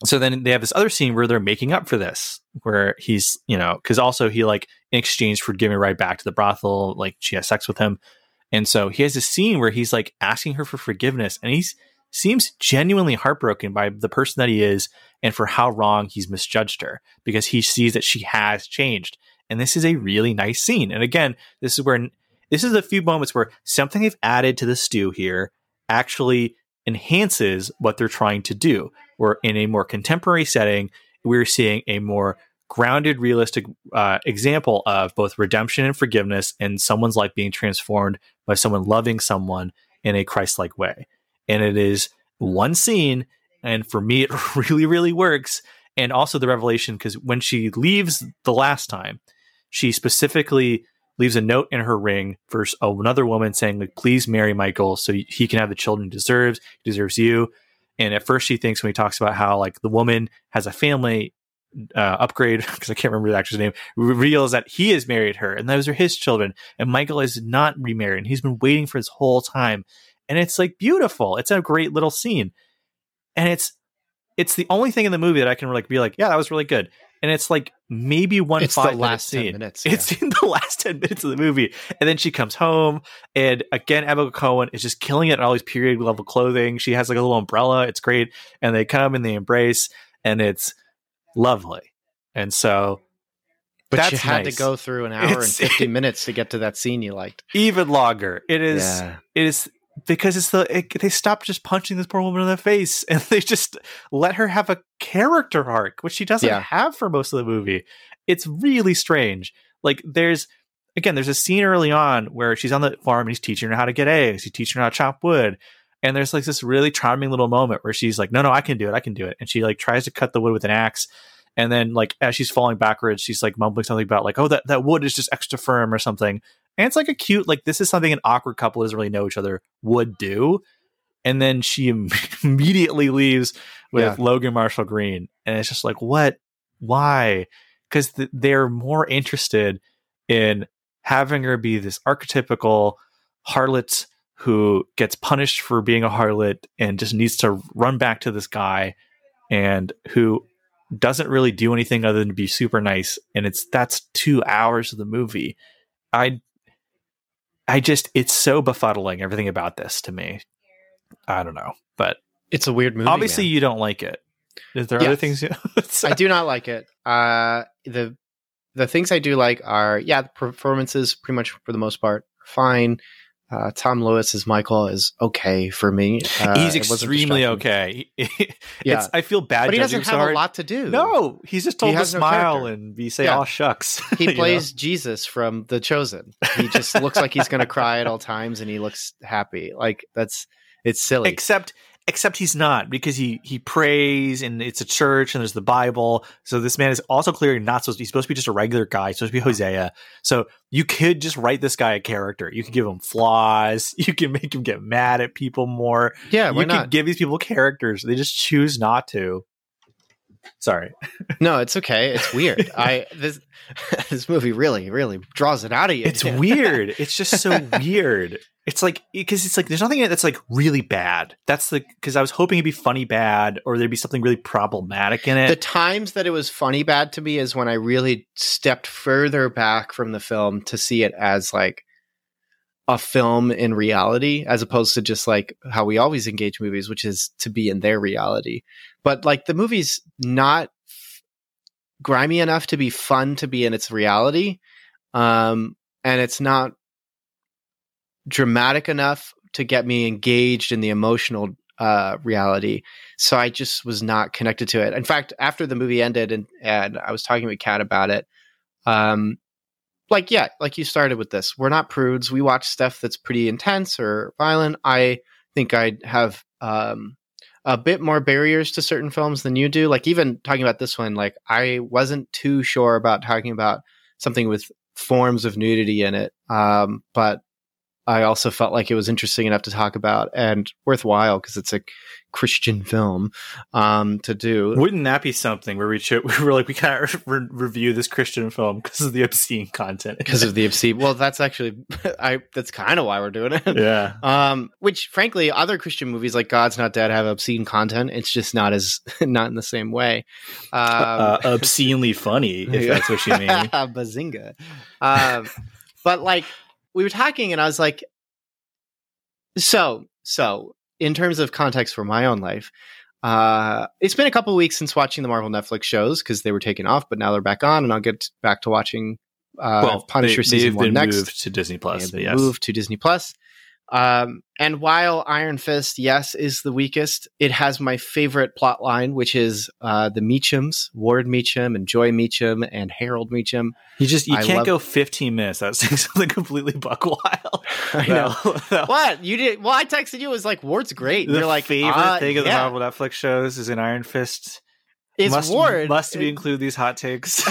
so then they have this other scene where they're making up for this, where he's, you know, because also he like in exchange for giving right back to the brothel, like she has sex with him, and so he has a scene where he's like asking her for forgiveness, and he seems genuinely heartbroken by the person that he is and for how wrong he's misjudged her because he sees that she has changed, and this is a really nice scene. And again, this is where this is a few moments where something they've added to the stew here actually enhances what they're trying to do. Or in a more contemporary setting, we're seeing a more grounded, realistic uh, example of both redemption and forgiveness and someone's life being transformed by someone loving someone in a Christ like way. And it is one scene. And for me, it really, really works. And also the revelation, because when she leaves the last time, she specifically leaves a note in her ring for another woman saying, like, please marry Michael so he can have the children he deserves. He deserves you. And at first, she thinks when he talks about how like the woman has a family uh, upgrade because I can't remember the actor's name reveals that he has married her and those are his children, and Michael is not remarried and he's been waiting for this whole time, and it's like beautiful. It's a great little scene, and it's it's the only thing in the movie that I can like be like, yeah, that was really good and it's like maybe one it's five the last scene. minutes. Yeah. It's in the last ten minutes of the movie, and then she comes home, and again, Abigail Cowen is just killing it in all these period level clothing. She has like a little umbrella. It's great, and they come and they embrace, and it's lovely. And so, but you had nice. to go through an hour it's, and fifty minutes to get to that scene you liked. Even longer. It is. Yeah. It is because it's the it, they stopped just punching this poor woman in the face and they just let her have a character arc which she doesn't yeah. have for most of the movie it's really strange like there's again there's a scene early on where she's on the farm and he's teaching her how to get eggs he's teaching her how to chop wood and there's like this really charming little moment where she's like no no i can do it i can do it and she like tries to cut the wood with an axe and then like as she's falling backwards she's like mumbling something about like oh that, that wood is just extra firm or something and it's like a cute, like this is something an awkward couple doesn't really know each other would do. And then she immediately leaves with yeah. Logan Marshall Green. And it's just like, what? Why? Because th- they're more interested in having her be this archetypical harlot who gets punished for being a harlot and just needs to run back to this guy and who doesn't really do anything other than be super nice and it's that's 2 hours of the movie i I just it's so befuddling everything about this to me. I don't know, but it's a weird movie. Obviously, man. you don't like it. Is there yes. other things? You, I do not like it. Uh, the the things I do like are yeah, the performances pretty much for the most part fine. Uh, Tom Lewis as Michael is okay for me. Uh, he's extremely okay. yeah, I feel bad, but he doesn't have so a lot to do. No, he's just told he to smile no and be say, yeah. "Oh shucks." He plays know? Jesus from The Chosen. He just looks like he's going to cry at all times, and he looks happy. Like that's it's silly. Except except he's not because he he prays and it's a church and there's the Bible. So this man is also clearly not supposed to, he's supposed to be just a regular guy, he's supposed to be Hosea. So you could just write this guy a character. You could give him flaws. You can make him get mad at people more. Yeah, you can give these people characters. They just choose not to. Sorry. no, it's okay. It's weird. I this this movie really really draws it out of you. It's weird. It's just so weird. It's like because it's like there's nothing in it that's like really bad. That's the because I was hoping it'd be funny bad or there'd be something really problematic in it. The times that it was funny bad to me is when I really stepped further back from the film to see it as like a film in reality as opposed to just like how we always engage movies which is to be in their reality but like the movie's not grimy enough to be fun to be in its reality um and it's not dramatic enough to get me engaged in the emotional uh, reality. So I just was not connected to it. In fact, after the movie ended and, and I was talking with Kat about it, um, like, yeah, like you started with this. We're not prudes. We watch stuff that's pretty intense or violent. I think I have um, a bit more barriers to certain films than you do. Like, even talking about this one, like, I wasn't too sure about talking about something with forms of nudity in it. Um, but I also felt like it was interesting enough to talk about and worthwhile because it's a Christian film um, to do. Wouldn't that be something where we should, we were like we can't re- review this Christian film because of the obscene content? Because of the obscene. Well, that's actually I. That's kind of why we're doing it. Yeah. Um, which, frankly, other Christian movies like God's Not Dead have obscene content. It's just not as not in the same way. Um, uh, obscenely funny, if that's what you mean. Bazinga. Um, but like we were talking and I was like, so, so in terms of context for my own life, uh, it's been a couple weeks since watching the Marvel Netflix shows because they were taken off, but now they're back on, and I'll get back to watching uh, well, Punisher they, season one next. moved to Disney Plus. They but have yes. moved to Disney Plus. Um, and while Iron Fist, yes, is the weakest, it has my favorite plot line, which is uh, the Meachums, Ward Meachum and Joy Meachum and Harold Meachum. You just you I can't love- go 15 minutes. That's saying something completely buck wild. I know. That- What you did? Well, I texted you. It was like Ward's great. The You're like favorite uh, thing of the yeah, Marvel Netflix shows is in Iron Fist. It's must, Ward. Must we include these hot takes?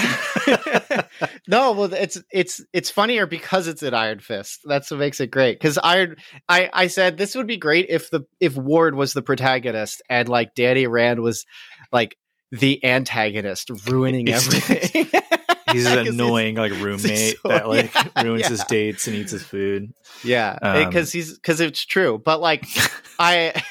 no, well, it's it's it's funnier because it's an Iron Fist. That's what makes it great. Because Iron, I I said this would be great if the if Ward was the protagonist and like Danny Rand was like the antagonist, ruining everything. He's an annoying like roommate so- that like yeah, ruins his dates and eats his food. Yeah, Um, because he's because it's true. But like I,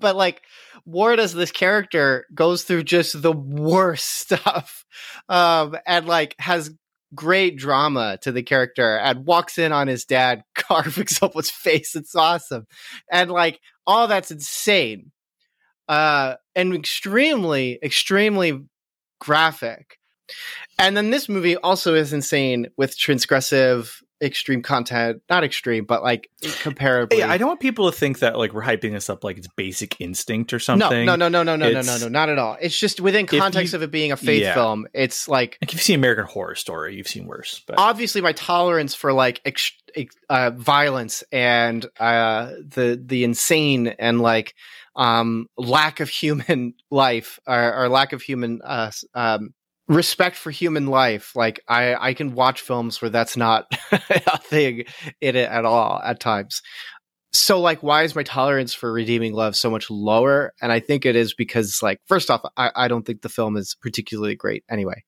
but like Ward as this character goes through just the worst stuff, um, and like has great drama to the character and walks in on his dad carving someone's face. It's awesome, and like all that's insane, uh, and extremely, extremely graphic. And then this movie also is insane with transgressive, extreme content. Not extreme, but like comparably. Yeah, I don't want people to think that like we're hyping this up like it's Basic Instinct or something. no, no, no, no, no, no, no, no, not at all. It's just within you- context of it being a faith Yeah. film. It's like Like if you've seen American Horror Story, you've seen worse. But obviously my tolerance for like ex- ex- uh, violence and uh, the the insane and like um, lack of human life or, or lack of human uh, um, respect for human life. Like I I can watch films where that's not a thing in it at all at times. So like why is my tolerance for redeeming love so much lower? And I think it is because like first off, I, I don't think the film is particularly great anyway.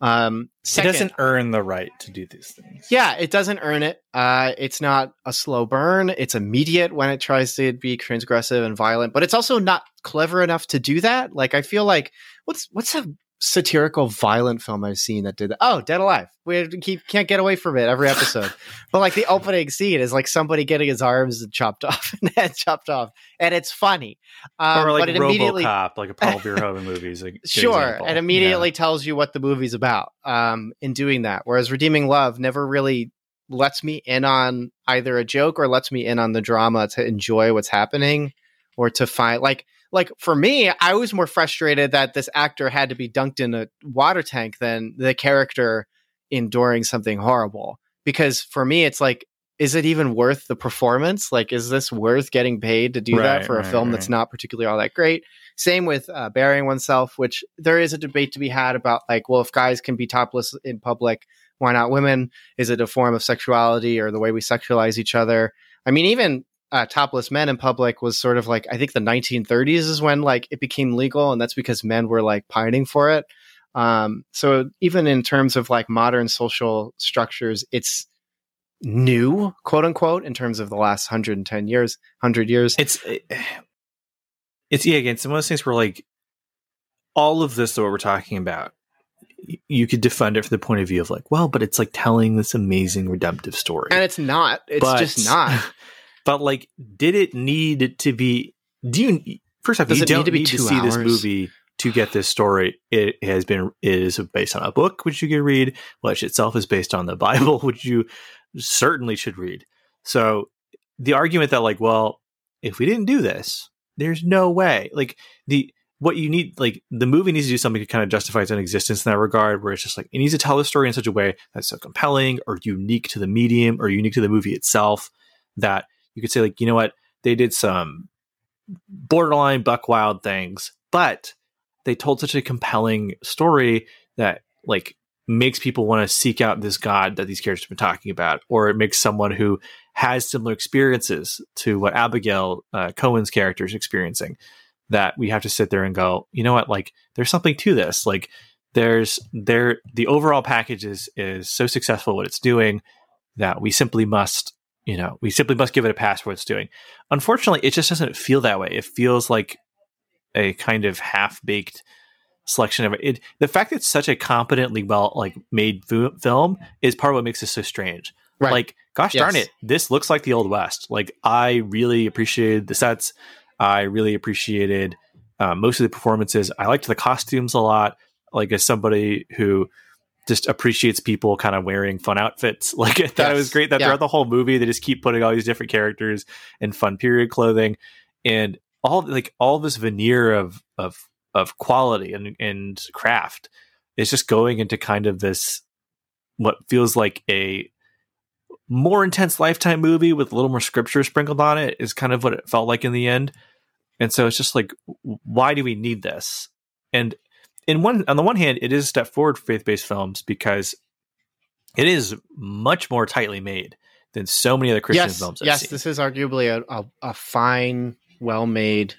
Um it doesn't earn the right to do these things. yeah, it doesn't earn it. Uh, it's not a slow burn. It's immediate when it tries to be transgressive and violent, but it's also not clever enough to do that. Like, I feel like what's what's a satirical violent film I've seen that did that? Oh, Dead Alive. We keep, can't get away from it every episode. but like the opening scene is like somebody getting his arms chopped off and head chopped off, and it's funny. Um, or like but it immediately RoboCop, like a Paul Verhoeven movie. Is sure example. and immediately tells you what the movie's about um in doing that whereas redeeming love never really lets me in on either a joke or lets me in on the drama to enjoy what's happening or to find like like for me i was more frustrated that this actor had to be dunked in a water tank than the character enduring something horrible because for me it's like is it even worth the performance like is this worth getting paid to do that Right, for a right, film right. that's not particularly all that great same with uh, burying oneself, which there is a debate to be had about like, well, if guys can be topless in public, why not women? Is it a form of sexuality or the way we sexualize each other? I mean, even uh, topless men in public was sort of like I think the 1930s is when like it became legal, and that's because men were like pining for it. Um, so even in terms of like modern social structures, it's new, quote unquote, in terms of the last 110 years, 100 years. It's it's yeah. Again, it's one of those things where like all of this that we're talking about, you could defend it from the point of view of like, well, but it's like telling this amazing redemptive story, and it's not. It's But- just not. But like, did it need to be? Do you first off? Does you it need to be need to two see this movie to get this story. It has been it is based on a book which you can read, which itself is based on the Bible, which you certainly should read. So the argument that like, well, if we didn't do this, there's no way. Like the what you need, like the movie needs to do something to kind of justify its own existence in that regard, where it's just like it needs to tell the story in such a way that's so compelling or unique to the medium or unique to the movie itself that you could say like, you know what, they did some borderline buck wild things, but they told such a compelling story that like makes people want to seek out this god that these characters have been talking about, or it makes someone who has similar experiences to what Abigail uh, Cowen's character is experiencing that we have to sit there and go, you know what, like there's something to this. Like there's there the overall package is is so successful what it's doing that we simply must you know we simply must give it a pass for what it's doing. Unfortunately it just doesn't feel that way. It feels like a kind of half-baked selection of it. it the fact that it's such a competently well like made film is part of what makes this so strange. Right. like gosh darn it this looks like the old west. Like i really appreciated the sets. I really appreciated uh, most of the performances. I liked the costumes a lot. Like as somebody who just appreciates people kind of wearing fun outfits. Like i thought it was great that Yeah. throughout the whole movie they just keep putting all these different characters in fun period clothing. And all like all this veneer of of of quality and and craft is just going into kind of this what feels like a more intense lifetime movie with a little more scripture sprinkled on it is kind of what it felt like in the end. And so it's just like why do we need this? And in one on the one hand it is a step forward for faith-based films because it is much more tightly made than so many other christian yes, films I've yes, seen. this is arguably a, a, a fine, well made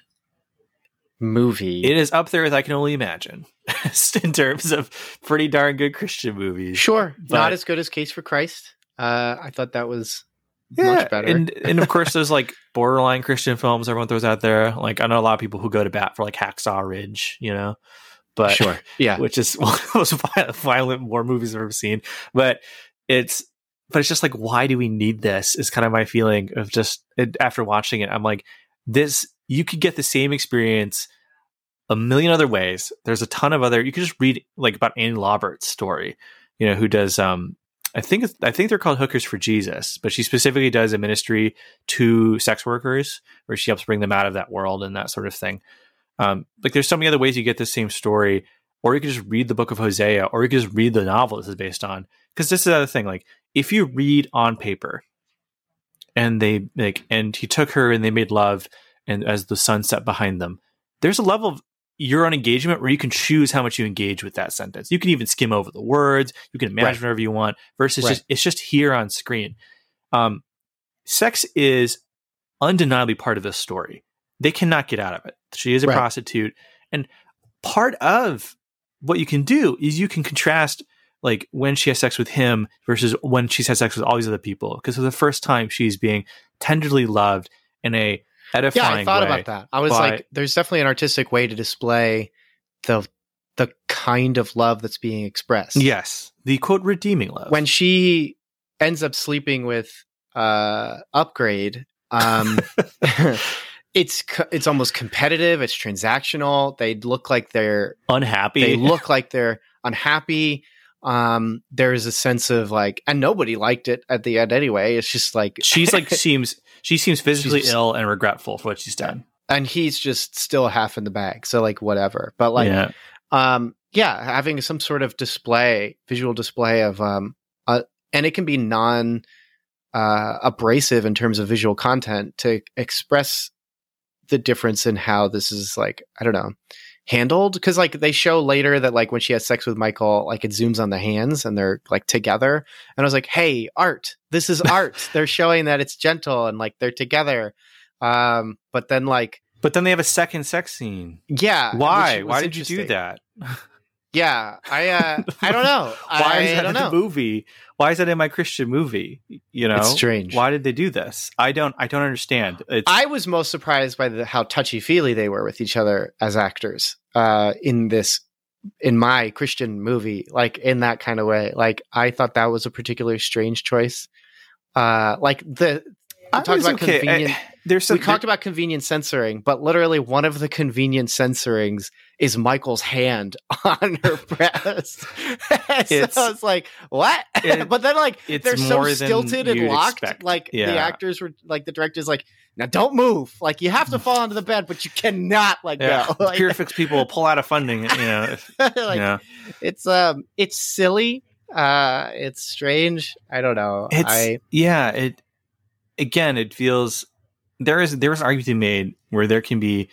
movie. It is up there as I can only imagine in terms of pretty darn good Christian movies. sure, but- not as good as Case for Christ. Uh, I thought that was much better. And and of course there's like borderline Christian films everyone throws out there. Like I know a lot of people who go to bat for like Hacksaw Ridge, you know. But sure, yeah, which is one of the most violent, war movies I've ever seen. But it's but it's just like why do we need this? Is kind of my feeling of just it, after watching it. I'm like this. You could get the same experience a million other ways. There's a ton of other. You could just read like about Annie Lobert's story. You know who does. um I think it's- I think they're called Hookers for Jesus, but she specifically does a ministry to sex workers where she helps bring them out of that world and that sort of thing. Um, like there's so many other ways you get the same story, or you could just read the book of Hosea, or you could just read the novel this is based on. Because this is the other thing, like if you read on paper, and they like, and he took her and they made love, and as the sun set behind them, there's a level of your own engagement where you can choose how much you engage with that sentence. You can even skim over the words. You can imagine Right. whatever you want. Versus Right. just it's just here on screen. Um, sex is undeniably part of this story. They cannot get out of it. She is a Right. prostitute, and part of what you can do is you can contrast like when she has sex with him versus when she's had sex with all these other people. Because for the first time, she's being tenderly loved in a edifying yeah. I thought about that. I was by- like, there's definitely an artistic way to display the the kind of love that's being expressed. Yes, the quote redeeming love. when she ends up sleeping with uh upgrade um it's it's almost competitive it's transactional they look like they're unhappy, they look like they're unhappy um there's a sense of like and nobody liked it at the end anyway it's just like she's like seems she seems physically ill and regretful for what she's done. and he's just still half in the bag so like whatever but like yeah, um yeah having some sort of display visual display of um uh, and it can be non uh abrasive in terms of visual content to express the difference in how this is like i don't know handled because like they show later that like when she has sex with michael like it zooms on the hands and they're like together and i was like hey art this is art they're showing that it's gentle and like they're together um but then like but then they have a second sex scene. yeah Why? Why did you do that? Yeah, I uh, I don't know. Why I is that in know. the movie? Why is that in my Christian movie? You know, It's strange. Why did they do this? I don't. I don't understand. It's I was most surprised by the, how touchy feely they were with each other as actors uh, in this in my Christian movie, like in that kind of way. Like I thought that was a particularly strange choice. Uh, like the I talk was about okay. convenient. there's some we talked about convenient censoring, but literally one of the convenient censorings is Michael's hand on her breast. It's- so it's like, what? It- but then like it's they're so stilted and locked. expect. Like the actors were like the director's like, now don't move. Like you have to fall onto the bed, but you cannot let yeah, go. Like, Pure Flix people pull out of funding. You know, if- like, yeah. it's um it's silly. Uh it's strange. I don't know. It's I yeah. It again, it feels there is there is argument to be made where there can be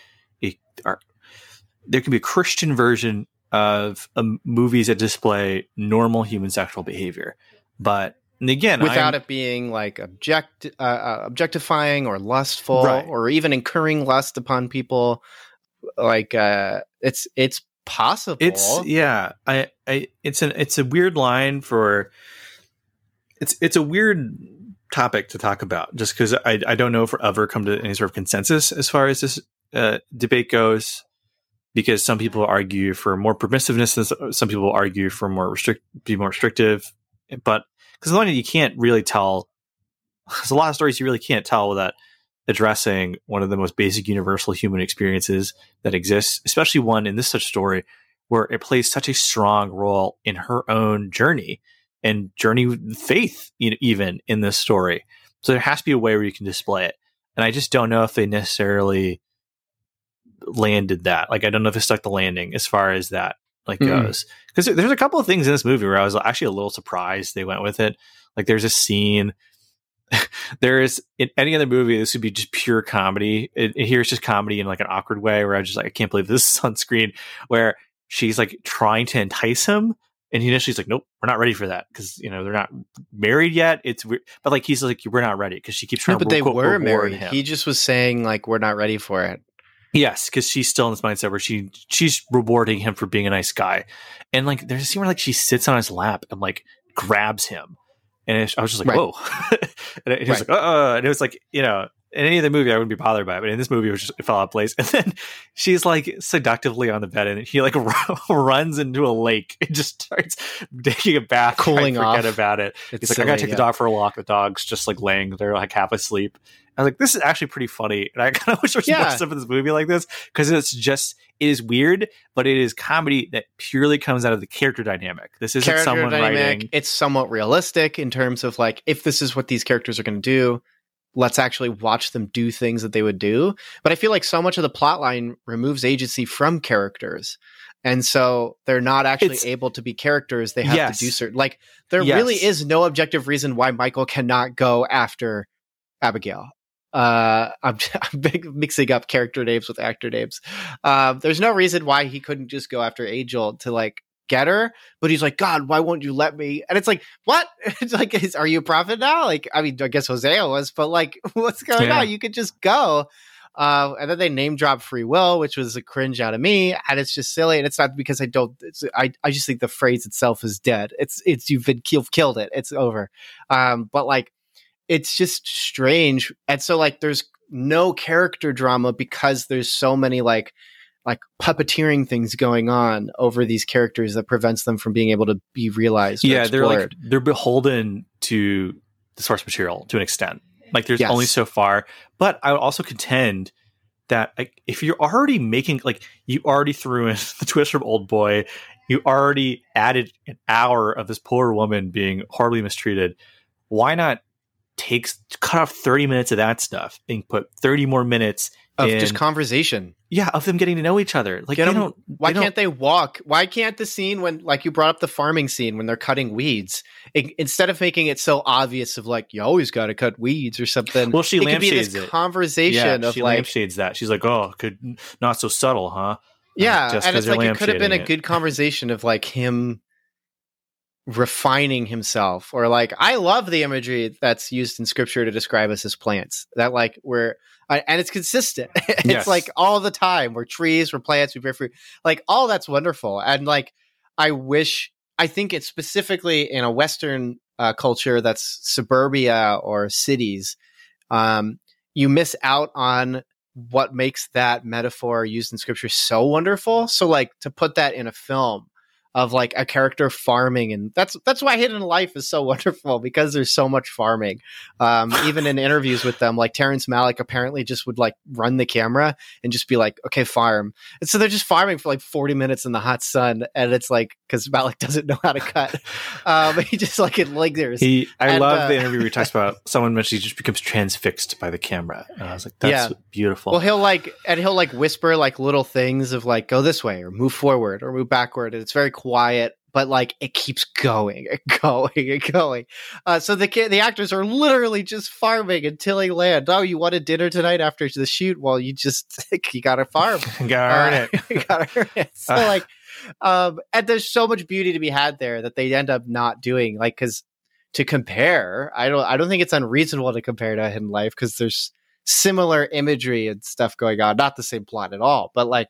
there can be a Christian version of um, movies that display normal human sexual behavior, but and again, without I'm- it being like object uh, uh, objectifying or lustful Right. or even incurring lust upon people like uh it's it's possible. It's yeah, I, I it's an it's a weird line for it's it's a weird topic to talk about just because I I don't know if we'll ever come to any sort of consensus as far as this uh, debate goes because some people argue for more permissiveness and some people argue for more restrict be more restrictive. But because one you can't really tell there's a lot of stories you really can't tell without addressing one of the most basic universal human experiences that exists especially one in this such story where it plays such a strong role in her own journey and journey faith you know, even in this story. So there has to be a way where you can display it. And i just don't know if they necessarily landed that. Like i don't know if they stuck the landing as far as that like Mm. goes. Because there's a couple of things in this movie where i was actually a little surprised they went with it. Like there's a scene there is in any other movie this would be just pure comedy. It, it- here it's just comedy in like an awkward way where i just like i can't believe this is on screen where she's like trying to entice him and he initially's like nope we're not ready for that because you know they're not married yet. It's weird but like he's like we're not ready because she keeps trying No, but to they quote, were married. he just was saying like we're not ready for it Yes, because she's still in this mindset where she she's rewarding him for being a nice guy, and like there's a scene where like she sits on his lap and like grabs him, and I was just like, Right. whoa, and he was Right. like, uh, and it was like you know. In any other movie, I wouldn't be bothered by it, but in this movie, it was just it fell out of place. And then she's like seductively on the bed, and he like runs into a lake and just starts taking a bath, Cooling to forget off. about it. it's He's like, I gotta take the dog for a walk. The dog's just like laying there, like half asleep. I was like, this is actually pretty funny, and I kind of wish there was more Yeah. stuff in this movie like this because it's just it is weird, but it is comedy that purely comes out of the character dynamic. This isn't character someone dynamic. writing. It's somewhat realistic in terms of like if this is what these characters are going to do, let's actually watch them do things that they would do. But I feel like so much of the plot line removes agency from characters. And so they're not actually It's- able to be characters. They have Yes. to do certain like there Yes. really is no objective reason why Michael cannot go after Abigail. Uh, I'm, I'm mixing up character names with actor names. Um, there's no reason why he couldn't just go after Angel to like get her, but he's like, God, why won't you let me? And it's like, what? It's like, is, are you a prophet now? Like, I mean, I guess Hosea was, but like, what's going Yeah. on? You could just go. Uh, and then they name drop free will, which was a cringe out of me, and it's just silly. And it's not because I don't. I I just think the phrase itself is dead. It's it's you've been you've killed it. It's over. Um, but like, it's just strange. And so like, there's no character drama because there's so many like like puppeteering things going on over these characters that prevents them from being able to be realized. yeah, they're like they're beholden to the source material to an extent. Like there's Yes. only so far, but I would also contend that like, if you're already making like you already threw in the twist from Old Boy, you already added an hour of this poor woman being horribly mistreated. Why not take cut off thirty minutes of that stuff and put thirty more minutes of in, just conversation. yeah of them getting to know each other? Like Get they 'em- don't. Why they don't- can't they walk? Why can't the scene when, like, you brought up the farming scene when they're cutting weeds, I- instead of making it so obvious of like you always got to cut weeds or something? Well, she it could be lampshades this it. conversation yeah, of she like, lampshades that. She's like, oh, could not so subtle, huh? yeah, just and it's like it could have been a it. good conversation of like him refining himself, or like I love the imagery that's used in scripture to describe us as plants. That like we're and it's consistent. it's Yes. like all the time. We're trees, we're plants, we bear fruit. Like all that's wonderful. And like I wish I think it's specifically in a Western uh, culture that's suburbia or cities. Um, you miss out on what makes that metaphor used in scripture so wonderful. So like to put that in a film of like a character farming and that's that's why hidden life is so wonderful because there's so much farming um, even in interviews with them like terrence malick apparently just would like run the camera and just be like okay farm and so they're just farming for like 40 minutes in the hot sun and it's like because malick doesn't know how to cut um, he just like it lingers He, I And, love uh, the interview where he talks about someone mentioned he just becomes transfixed by the camera, and I was like, "That's Yeah. beautiful." Well, he'll like, and he'll like whisper like little things of like, go this way or move forward or move backward. And it's very quiet, but like it keeps going and going and going. Uh, so the the actors are literally just farming and tilling land. Oh, you want a dinner tonight after the shoot? Well, you just, you got to farm. Gotta earn Uh, it. gotta earn it. So like, um, and there's so much beauty to be had there that they end up not doing. Like, because to compare, I don't, I don't think it's unreasonable to compare to Hidden Life because there's similar imagery and stuff going on. Not the same plot at all, but like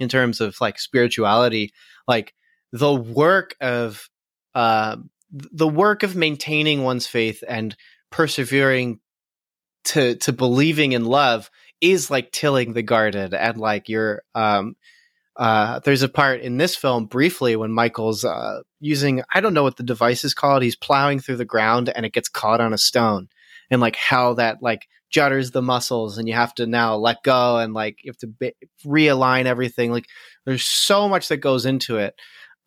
in terms of like spirituality, like the work of, um, the work of maintaining one's faith and persevering to to believing in love is like tilling the garden. And like you're um uh there's a part in this film briefly when Michael's uh using I don't know what the device is called he's plowing through the ground and it gets caught on a stone. And like how that like jutters the muscles and you have to now let go and like you have to be- realign everything like there's so much that goes into it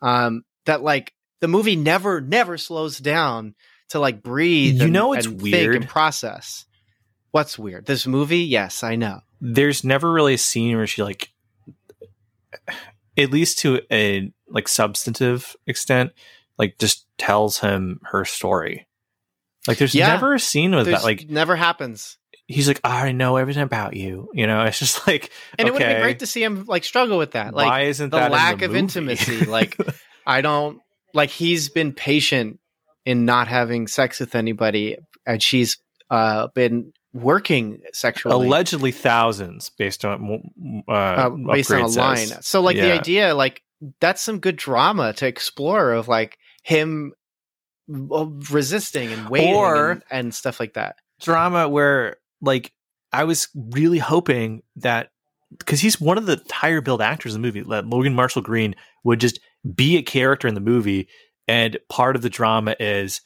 um that like the movie never never slows down to like breathe You and- know it's weird? and process what's weird this movie yes i know There's never really a scene where she like, at least to a like substantive extent, like just tells him her story. Like, there's Yeah. never a scene with that. Like, never happens he's like, I know everything about you. You know, it's just like, and it would have okay, been great to see him like struggle with that like why isn't the that in lack the of movie? intimacy like i don't like he's been patient in not having sex with anybody and she's uh been working sexually allegedly thousands based on uh, uh, based on a Upgrade line says. so like the idea like that's some good drama to explore of like him uh, resisting and waiting Or- and, and stuff like that drama where like I was really hoping that because he's one of the higher billed actors in the movie, that Logan Marshall Green would just be a character in the movie, and part of the drama is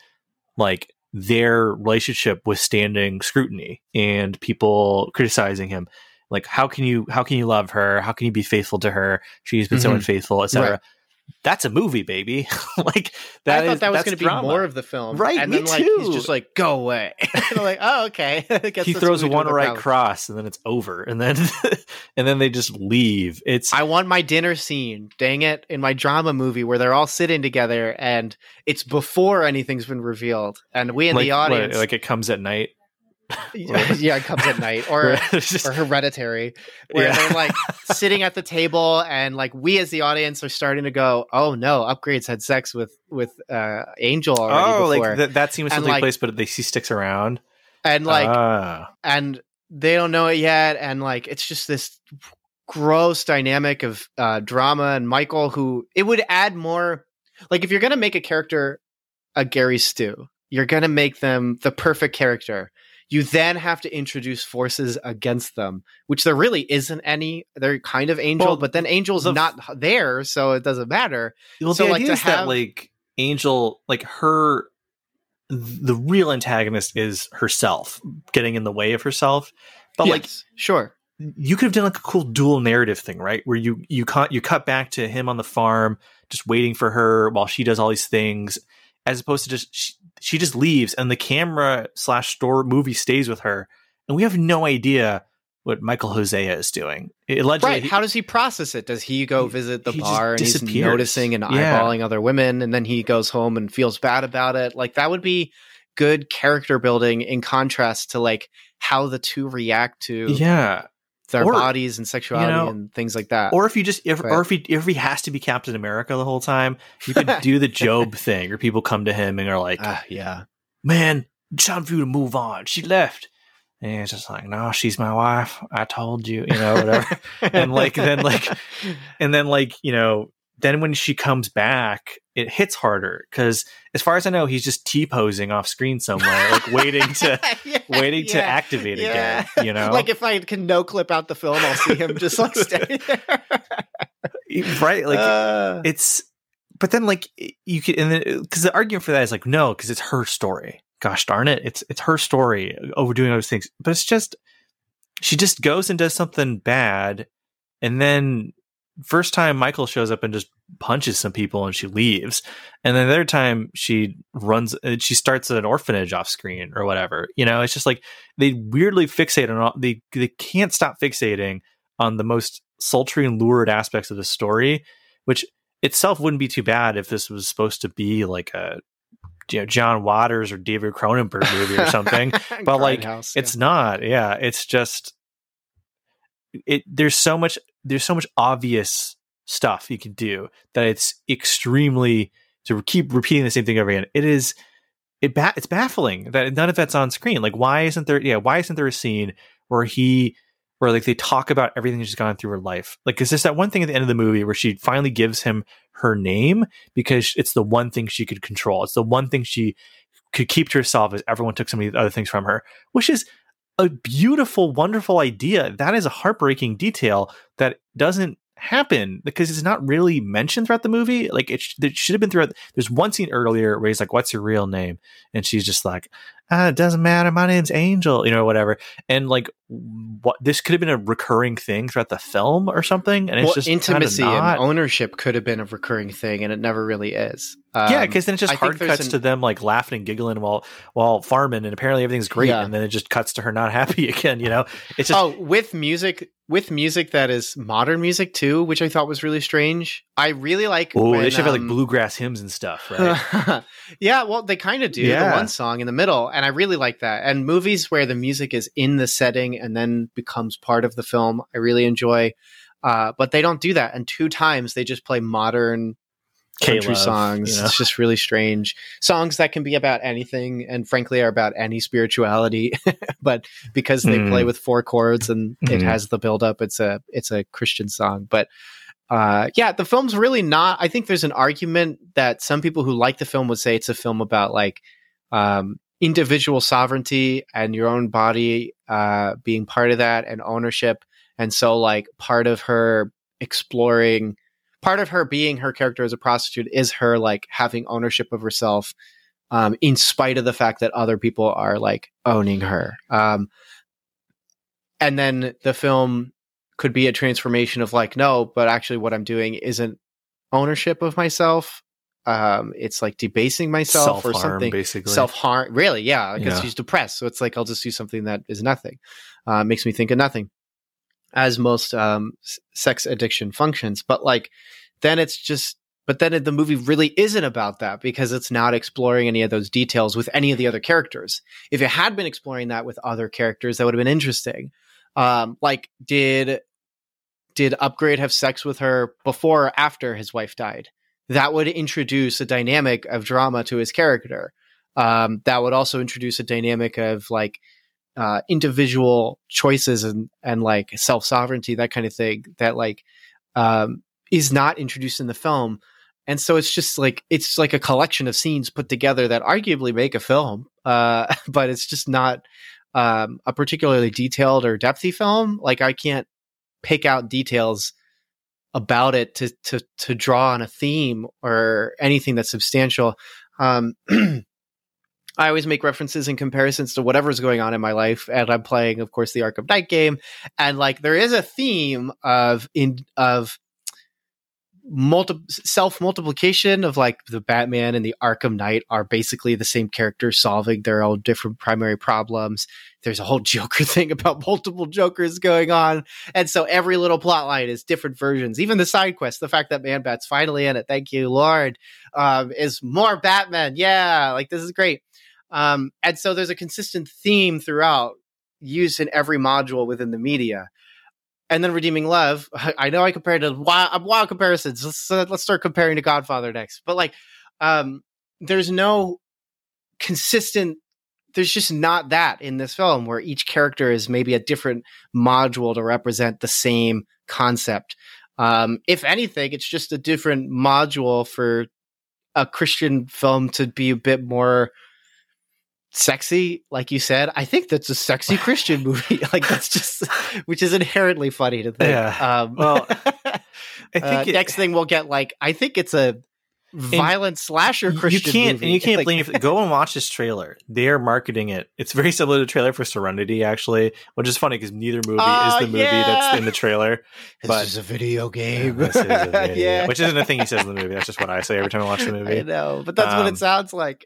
like their relationship withstanding scrutiny and people criticizing him. Like, how can you how can you love her? How can you be faithful to her? She's been so Mhm. unfaithful, etc. Right. That's a movie, baby. like that I thought is- that was going to be more of the film, Right, And me then like he's too. just like, "Go away." and I'm like, "Oh, okay." He throws one right cross and then it's over and then and then they just leave it's I want my dinner scene. Dang it! In my drama movie where they're all sitting together and it's before anything's been revealed, and we in like, the what, audience, like it comes at night yeah, it comes at night, or just- or Hereditary, where Yeah. they're like sitting at the table, and like we as the audience are starting to go, "Oh no, upgrades had sex with with uh, Angel already oh before," like th- that And, still take like- place but they she sticks around and like Ah. and they don't know it yet and like it's just this gross dynamic of uh drama and michael who it would add more like if you're gonna make a character a Gary Stu you're gonna make them the perfect character you then have to introduce forces against them which there really isn't any. They're kind of angel Well, but then angel's the- not there so it doesn't matter. Well so, the like, idea to is that like angel like her the real antagonist is herself getting in the way of herself. But like sure. you could have done like a cool dual narrative thing, right? Where you you cut you cut back to him on the farm, just waiting for her while she does all these things, as opposed to just she, she just leaves and the camera slash store movie stays with her, and we have no idea what Michael Hosea is doing. Allegedly, Right. How does he process it? Does he go visit the bar and he's noticing and Yeah. eyeballing other women and then he goes home and feels bad about it? Like that would be good character building in contrast to like how the two react to yeah. Their Or, bodies and sexuality know, and things like that. Or if you just if or if he if he has to be Captain America the whole time, you could do the Job thing, or people come to him and are like, Ah, yeah. man, it's time for you to move on. She left. And it's just like, no, she's my wife. I told you, you know, whatever. and like, then like, and then like, you know, then when she comes back, it hits harder because, as far as I know, he's just t posing off screen somewhere, like waiting to Yeah, waiting to activate yeah. again. You know, like if I can no clip out the film, I'll see him just like standing there. right? Like, Uh, it's but then like you could and then because the argument for that is like no because it's her story gosh darn it it's it's her story overdoing those things but it's just she just goes and does something bad and then first time michael shows up and just punches some people and she leaves and then the other time she runs uh, she starts an orphanage off screen or whatever you know it's just like they weirdly fixate on all they they can't stop fixating on the most sultry and lurid aspects of the story which itself wouldn't be too bad if this was supposed to be like a you know John Waters or David Cronenberg movie or something. but like Grindhouse, it's not. Yeah, it's just it. There's so much. There's so much obvious stuff you can do that it's extremely to keep repeating the same thing over again. It is. It ba- it's baffling that none of that's on screen. Like, why isn't there? Yeah, why isn't there a scene where he where like they talk about everything she's gone through her life. Like, is this that one thing at the end of the movie where she finally gives him her name because it's the one thing she could control. It's the one thing she could keep to herself as everyone took so many other things from her, which is a beautiful, wonderful idea. That is a heartbreaking detail that doesn't happen because it's not really mentioned throughout the movie. Like it, sh- it should have been throughout. There's one scene earlier where he's like, "What's your real name?" and she's just like, ah, "It doesn't matter. My name's Angel," you know, whatever. And like, what this could have been a recurring thing throughout the film or something. And it's well, just intimacy and ownership could have been a recurring thing, and it never really is. Yeah, Um, because then it just I hard cuts an- to them like laughing and giggling while while farming, and apparently everything's great, Yeah. and then it just cuts to her not happy again. You know, it's just oh, with music, with music that is modern music too, which I thought was really strange. I really like. oh, they should have like um, bluegrass hymns and stuff, right? yeah, well, they kind of do Yeah. the one song in the middle, and I really like that. And movies where the music is in the setting and then becomes part of the film, I really enjoy. Uh, but they don't do that, and two times they just play modern country K-Love, songs. you know? It's just really strange. Songs that can be about anything, and frankly, are about any spirituality. but because they Mm. play with four chords and it Mhm. has the build up, it's a it's a Christian song. But uh, yeah, the film's really not. I think there's an argument that some people who like the film would say it's a film about like um, individual sovereignty and your own body uh, being part of that and ownership. And so, like, part of her exploring, part of her being her character as a prostitute is her like having ownership of herself, um, in spite of the fact that other people are like owning her. Um, and then the film could be a transformation of like, no, but actually, what I'm doing isn't ownership of myself. Um, it's like debasing myself or something basically. self harm. Really, yeah, because Yeah. she's depressed, so it's like I'll just do something that is nothing. Uh, makes me think of nothing, as most um, sex addiction functions. But like, then it's just. But then the movie really isn't about that because it's not exploring any of those details with any of the other characters. If it had been exploring that with other characters, that would have been interesting. Um, like, did did Upgrade have sex with her before or after his wife died? That would introduce a dynamic of drama to his character. Um, that would also introduce a dynamic of like uh, individual choices and and like self sovereignty, that kind of thing. That like um, is not introduced in the film, and so it's just like it's like a collection of scenes put together that arguably make a film, uh, but it's just not um, a particularly detailed or depthy film. Like I can't pick out details about it to to to draw on a theme or anything that's substantial. Um, I always make references and comparisons to whatever's going on in my life, and I'm playing, of course, the Arkham Knight game, and like there is a theme of in of multi self multiplication of like the Batman and the Arkham Knight are basically the same character solving their own different primary problems. There's a whole Joker thing about multiple Jokers going on, and so every little plot line is different versions. Even the side quest, the fact that Man Bat's finally in it, thank you, Lord, um, is more Batman. Yeah, like this is great. Um, and so there's a consistent theme throughout, used in every module within the media. And then Redeeming Love, I know I compared to wild, wild comparisons. Let's uh, let's start comparing to Godfather next. But like, um, there's no consistent. There's just not that in this film where each character is maybe a different module to represent the same concept. Um, if anything, it's just a different module for a Christian film to be a bit more sexy, like you said. I think that's a sexy Christian movie. like that's just, which is inherently funny to think. Yeah. Um, Well, I think uh, it- next thing we'll get like I think it's a violent slasher Christian you can't movie. and you can't Like, blame if go and watch this trailer. They are marketing it. It's very similar to the trailer for Serenity, actually, which is funny because neither movie Oh, is the movie yeah. that's in the trailer. This but- is a video game. This is a video, yeah, which isn't a thing he says in the movie. That's just what I say every time I watch the I movie. know, but that's what Um, it sounds like.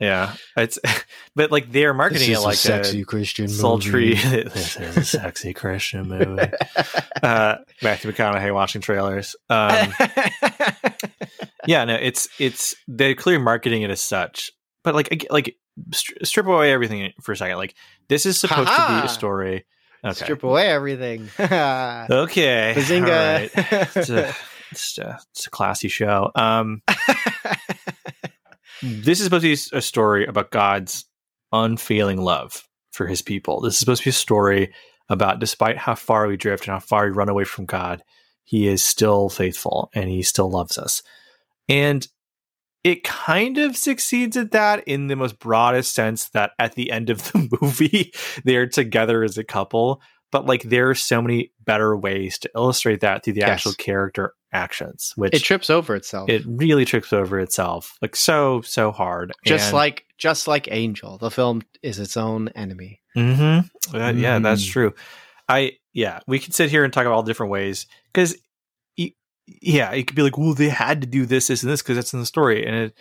Yeah, it's but like they're marketing it like a sexy Christian sultry. this is a sexy Christian movie. uh, Matthew McConaughey watching trailers. Um, yeah, no, it's it's they're clearly marketing it as such. But like like stri- strip away everything for a second. Like this is supposed to be a story. Okay. Strip away everything. Okay. Bazinga. Right. It's a, it's a it's a classy show. Um, this is supposed to be a story about God's unfailing love for his people. This is supposed to be a story about despite how far we drift and how far we run away from God, he is still faithful and he still loves us. And it kind of succeeds at that in the most broadest sense that at the end of the movie, they're together as a couple. But like there are so many better ways to illustrate that through the Yes. actual character actions, which it trips over itself. it really trips over itself like so so hard just And- like just like Angel, the film is its own enemy. mm-hmm. Uh, yeah that's Mm. true i yeah we could sit here and talk about all different ways because yeah it could be like well they had to do this this and this because that's in the story and it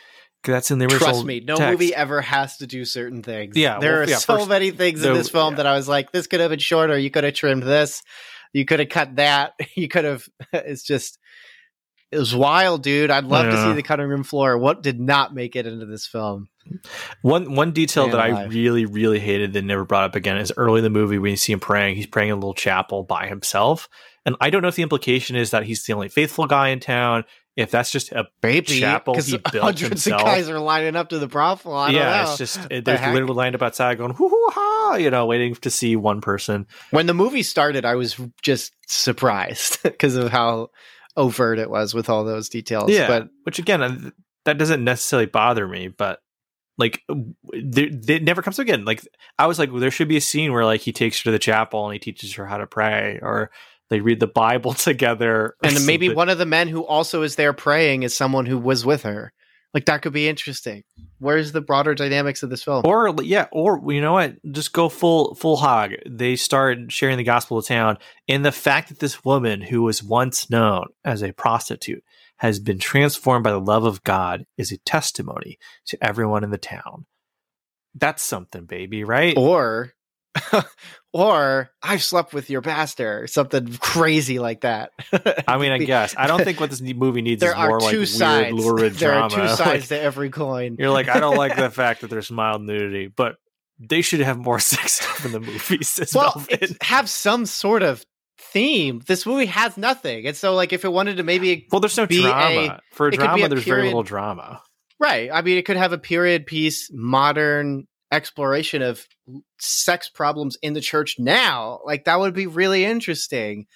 cause that's in the original Trust me, no text. movie ever has to do certain things. Yeah, there well, are yeah, so first- many things in this film yeah. that I was like, this could have been shorter. You could have trimmed this. You could have cut that. You could have. It's just. It was wild, dude. I'd love to see the cutting room floor. What did not make it into this film? One one detail Man that I really really hated that never brought up again is early in the movie when you see him praying. He's praying in a little chapel by himself, and I don't know if the implication is that he's the only faithful guy in town. If that's just a Baby, Chapel because he built hundreds himself. of guys are lining up to the brothel. I don't yeah, know. it's just it, the there's heck? literally lined up outside going hoo hoo ha, you know, waiting to see one person. when the movie started, I was just surprised because of how overt it was with all those details. Yeah, but which again, uh, that doesn't necessarily bother me, but like it never comes up again. Like I was like, well, there should be a scene where like he takes her to the chapel and he teaches her how to pray, or they read the Bible together, and then maybe one of the men who also is there praying is someone who was with her. Like that could be interesting. Where's the broader dynamics of this film? Or yeah, or you know what? Just go full full hog. They start sharing the gospel of town, and the fact that this woman who was once known as a prostitute has been transformed by the love of God is a testimony to everyone in the town. That's something, baby, right? or or I've slept with your pastor, or something crazy like that. I mean, I guess I don't think what this movie needs there is more are like weird, sides. lurid there drama. are two Like, sides to every coin. you're like, I don't like the fact that there's mild nudity, but they should have more sex stuff in the movies. As well, have some sort of theme. This movie has nothing, and so like if it wanted to maybe well, there's no be drama a- for drama. a There's very little drama. right, I mean, it could have a period piece, modern exploration of sex problems in the church now. Like that would be really interesting.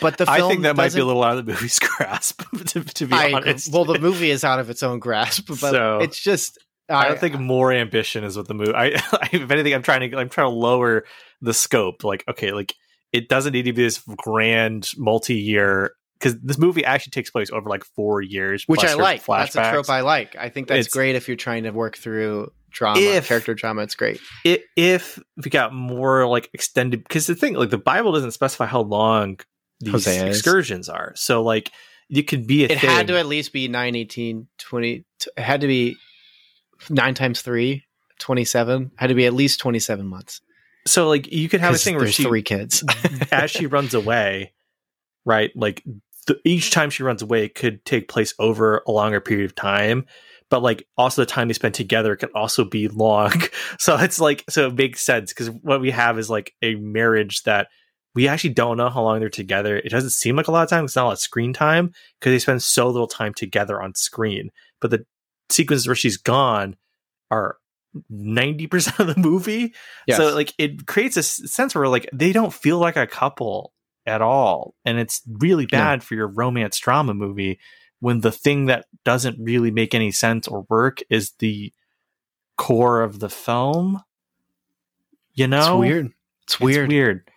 But the film I think that might be a little out of the movie's grasp, to, to be I honest. Well, the movie is out of its own grasp, but So, it's just. I don't think more ambition is what the movie. I, if anything, I'm trying to I'm trying to lower the scope. Like, okay, like it doesn't need to be this grand multi-year because this movie actually takes place over like four years, which I like. That's a trope I like. I think that's It's- great if you're trying to work through drama, If- character drama. It's great. I- if we got more like extended, because the thing, like the Bible doesn't specify how long these excursions are. So like it could be a It thing. had to at least be 9, 18, 20. t- It had to be 9 times 3, 27. Had to be at least 27 months. so like you could have a thing where she three kids. as she runs away, right? Like the, each time she runs away could take place over a longer period of time, but like also the time they spend together can also be long. So it's like so it makes sense because what we have is like a marriage that we actually don't know how long they're together. It doesn't seem like a lot of time. It's not a lot of screen time because they spend so little time together on screen. But the sequences where she's gone are 90% of the movie Yes. so like it creates a sense where like they don't feel like a couple at all, and it's really bad for your romance drama movie when the thing that doesn't really make any sense or work is the core of the film. You know, it's weird. It's It's weird. weird.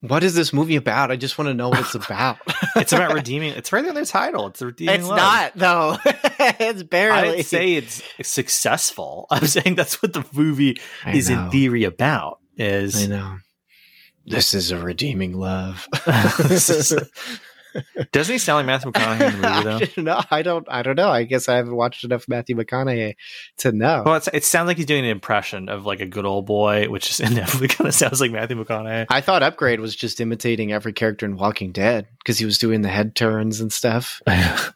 what is this movie about? I just want to know what it's about. It's about redeeming. It's right in the title. It's redeeming. it's love. not though. it's I barely. didn't say it's successful. I'm saying that's what the movie I is know. in theory about. I Is know. This is a redeeming love. Doesn't he sound like Matthew McConaughey in the movie though? I don't know. I don't. I don't know. I guess I haven't watched enough Matthew McConaughey to know. Well, it's, it sounds like he's doing an impression of like a good old boy, which is inevitably kind of sounds like Matthew McConaughey. I thought Upgrade was just imitating every character in Walking Dead because he was doing the head turns and stuff.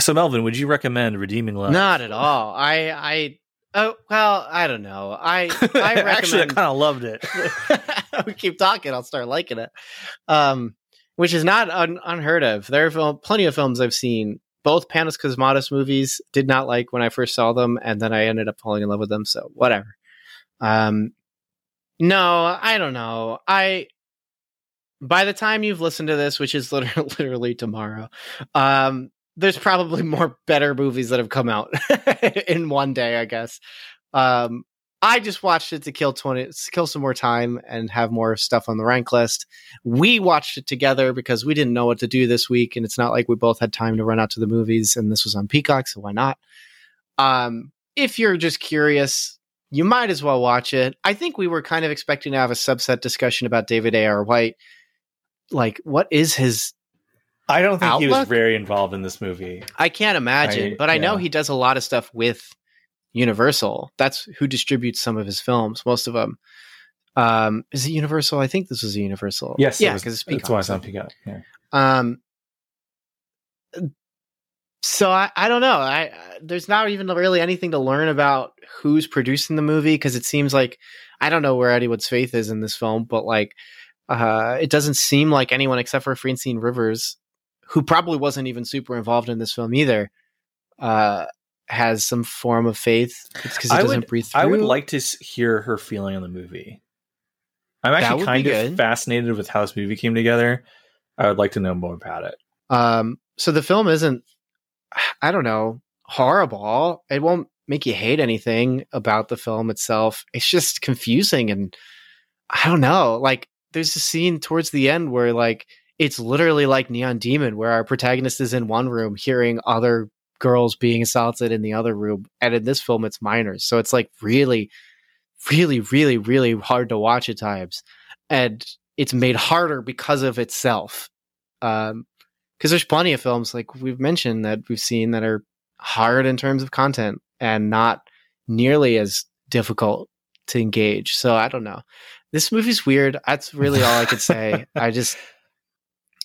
so, Melvin, would you recommend Redeeming Love? Not at all. I. I. Oh well, I don't know. I. I Actually, I kind of loved it. we keep talking, I'll start liking it. Um, which is not un- unheard of. There are plenty of films I've seen. Both Panos Cosmatos movies did not like when I first saw them, and then I ended up falling in love with them. So whatever. Um, no, I don't know. I by the time you've listened to this, which is literally, literally tomorrow, um, there's probably more better movies that have come out in one day, I guess. Um, I just watched it to kill twenty, kill some more time and have more stuff on the rank list. We watched it together because we didn't know what to do this week, and it's not like we both had time to run out to the movies. And this was on Peacock, so why not? Um, if you're just curious, you might as well watch it. I think we were kind of expecting to have a subset discussion about David A. R. White. Like, what is his? I don't think he was very involved in this movie. I can't imagine, I- but I know he does a lot of stuff with Universal. That's who distributes some of his films, most of them. Um, is it Universal? I think this was a Universal. Yes, yeah, it because it's that's why it's on Peacock. Yeah. Um, so I, I don't know. I, I there's not even really anything to learn about who's producing the movie because it seems like I don't know where Eddie Wood's faith is in this film, but like, uh, it doesn't seem like anyone except for Francine Rivers, who probably wasn't even super involved in this film either, uh, has some form of faith. It's because it doesn't breathe through. I would like to hear her feeling on the movie. I'm actually kind of good. fascinated with how this movie came together. I would like to know more about it. Um, so the film isn't, I don't know, horrible. It won't make you hate anything about the film itself. It's just confusing and I don't know. Like, there's a scene towards the end where, like, it's literally like Neon Demon, where our protagonist is in one room hearing other girls being assaulted in the other room. And in this film, it's minors. So it's like really, really, really, really hard to watch at times. And it's made harder because of itself. Um, because there's plenty of films like we've mentioned that we've seen that are hard in terms of content and not nearly as difficult to engage. So I don't know. This movie's weird. That's really all I could say. I just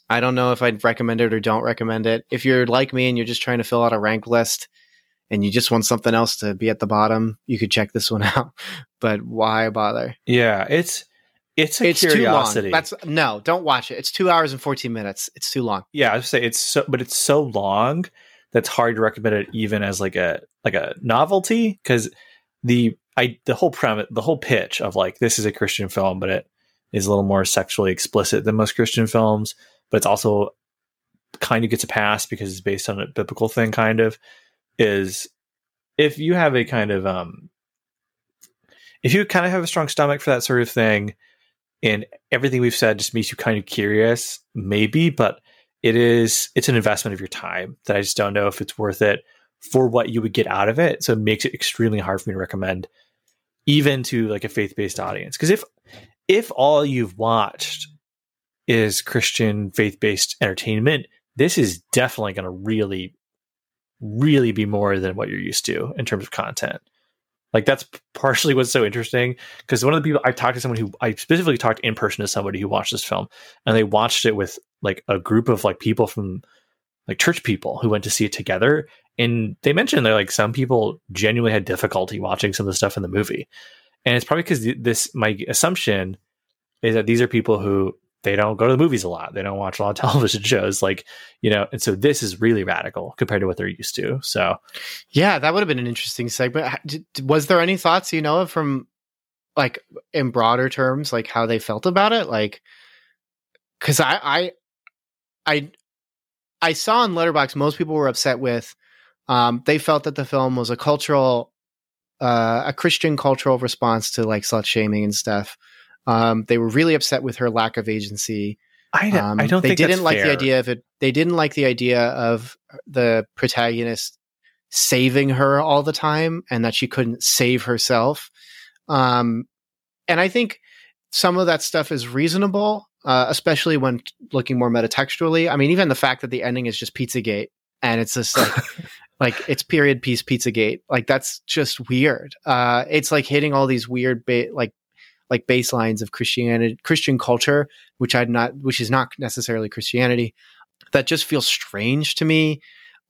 I don't know if I'd recommend it or don't recommend it. If you're like me and you're just trying to fill out a rank list and you just want something else to be at the bottom, you could check this one out. But why bother? Yeah, it's it's a it's curiosity. too long. That's no, don't watch it. It's two hours and fourteen minutes. It's too long. yeah, I would say it's so, but it's so long that's hard to recommend it even as like a like a novelty because the I the whole premise, the whole pitch of like this is a Christian film, but it is a little more sexually explicit than most Christian films, but it's also kind of gets a pass because it's based on a biblical thing. Kind of is if you have a kind of um if you kind of have a strong stomach for that sort of thing and everything we've said just makes you kind of curious maybe but it is it's an investment of your time that i just don't know if it's worth it for what you would get out of it so it makes it extremely hard for me to recommend even to like a faith-based audience because if if all you've watched is christian faith-based entertainment this is definitely going to really really be more than what you're used to in terms of content. Like that's partially what's so interesting because one of the people I talked to someone who I specifically talked in person to somebody who watched this film and they watched it with like a group of like people from like church people who went to see it together and they mentioned they're like some people genuinely had difficulty watching some of the stuff in the movie. And it's probably because this my assumption is that these are people who they don't go to the movies a lot they don't watch a lot of television shows like you know and so this is really radical compared to what they're used to so Yeah, that would have been an interesting segment. Was there any thoughts you know from like in broader terms, like how they felt about it? Like, because I, I, I, I saw in Letterboxd most people were upset with. Um, they felt that the film was a cultural, uh, a Christian cultural response to like slut shaming and stuff. Um, they were really upset with her lack of agency. I, Um, I don't they didn't like the idea of it. They didn't like the idea of the protagonist saving her all the time and that she couldn't save herself. Um, and I think some of that stuff is reasonable, uh, especially when t- looking more metatextually. I mean, even the fact that the ending is just Pizzagate and it's just like, like it's period piece Pizzagate. Like that's just weird. Uh, it's like hitting all these weird, ba- like, like baselines of Christianity, Christian culture, which I'd not, which is not necessarily Christianity, that just feels strange to me.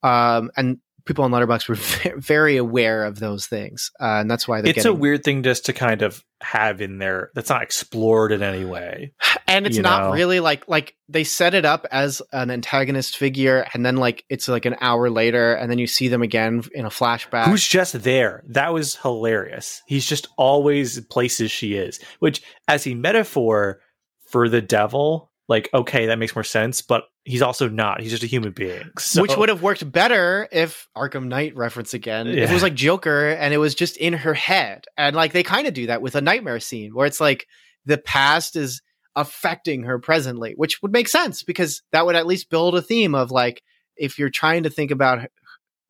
Um, and people on Letterboxd were very aware of those things, uh, and that's why they're It's a weird thing just to kind of have in there that's not explored in any way. and it's not know. really like like they set it up as an antagonist figure, and then like it's like an hour later, and then you see them again in a flashback. Who's just there? That was hilarious. He's just always places she is, which as a metaphor for the devil, like okay, that makes more sense, but he's also not. He's just a human being. So, Which would have worked better if Arkham Knight reference again. If it was like Joker and it was just in her head. And like they kind of do that with a nightmare scene where it's like the past is affecting her presently, which would make sense because that would at least build a theme of like if you're trying to think about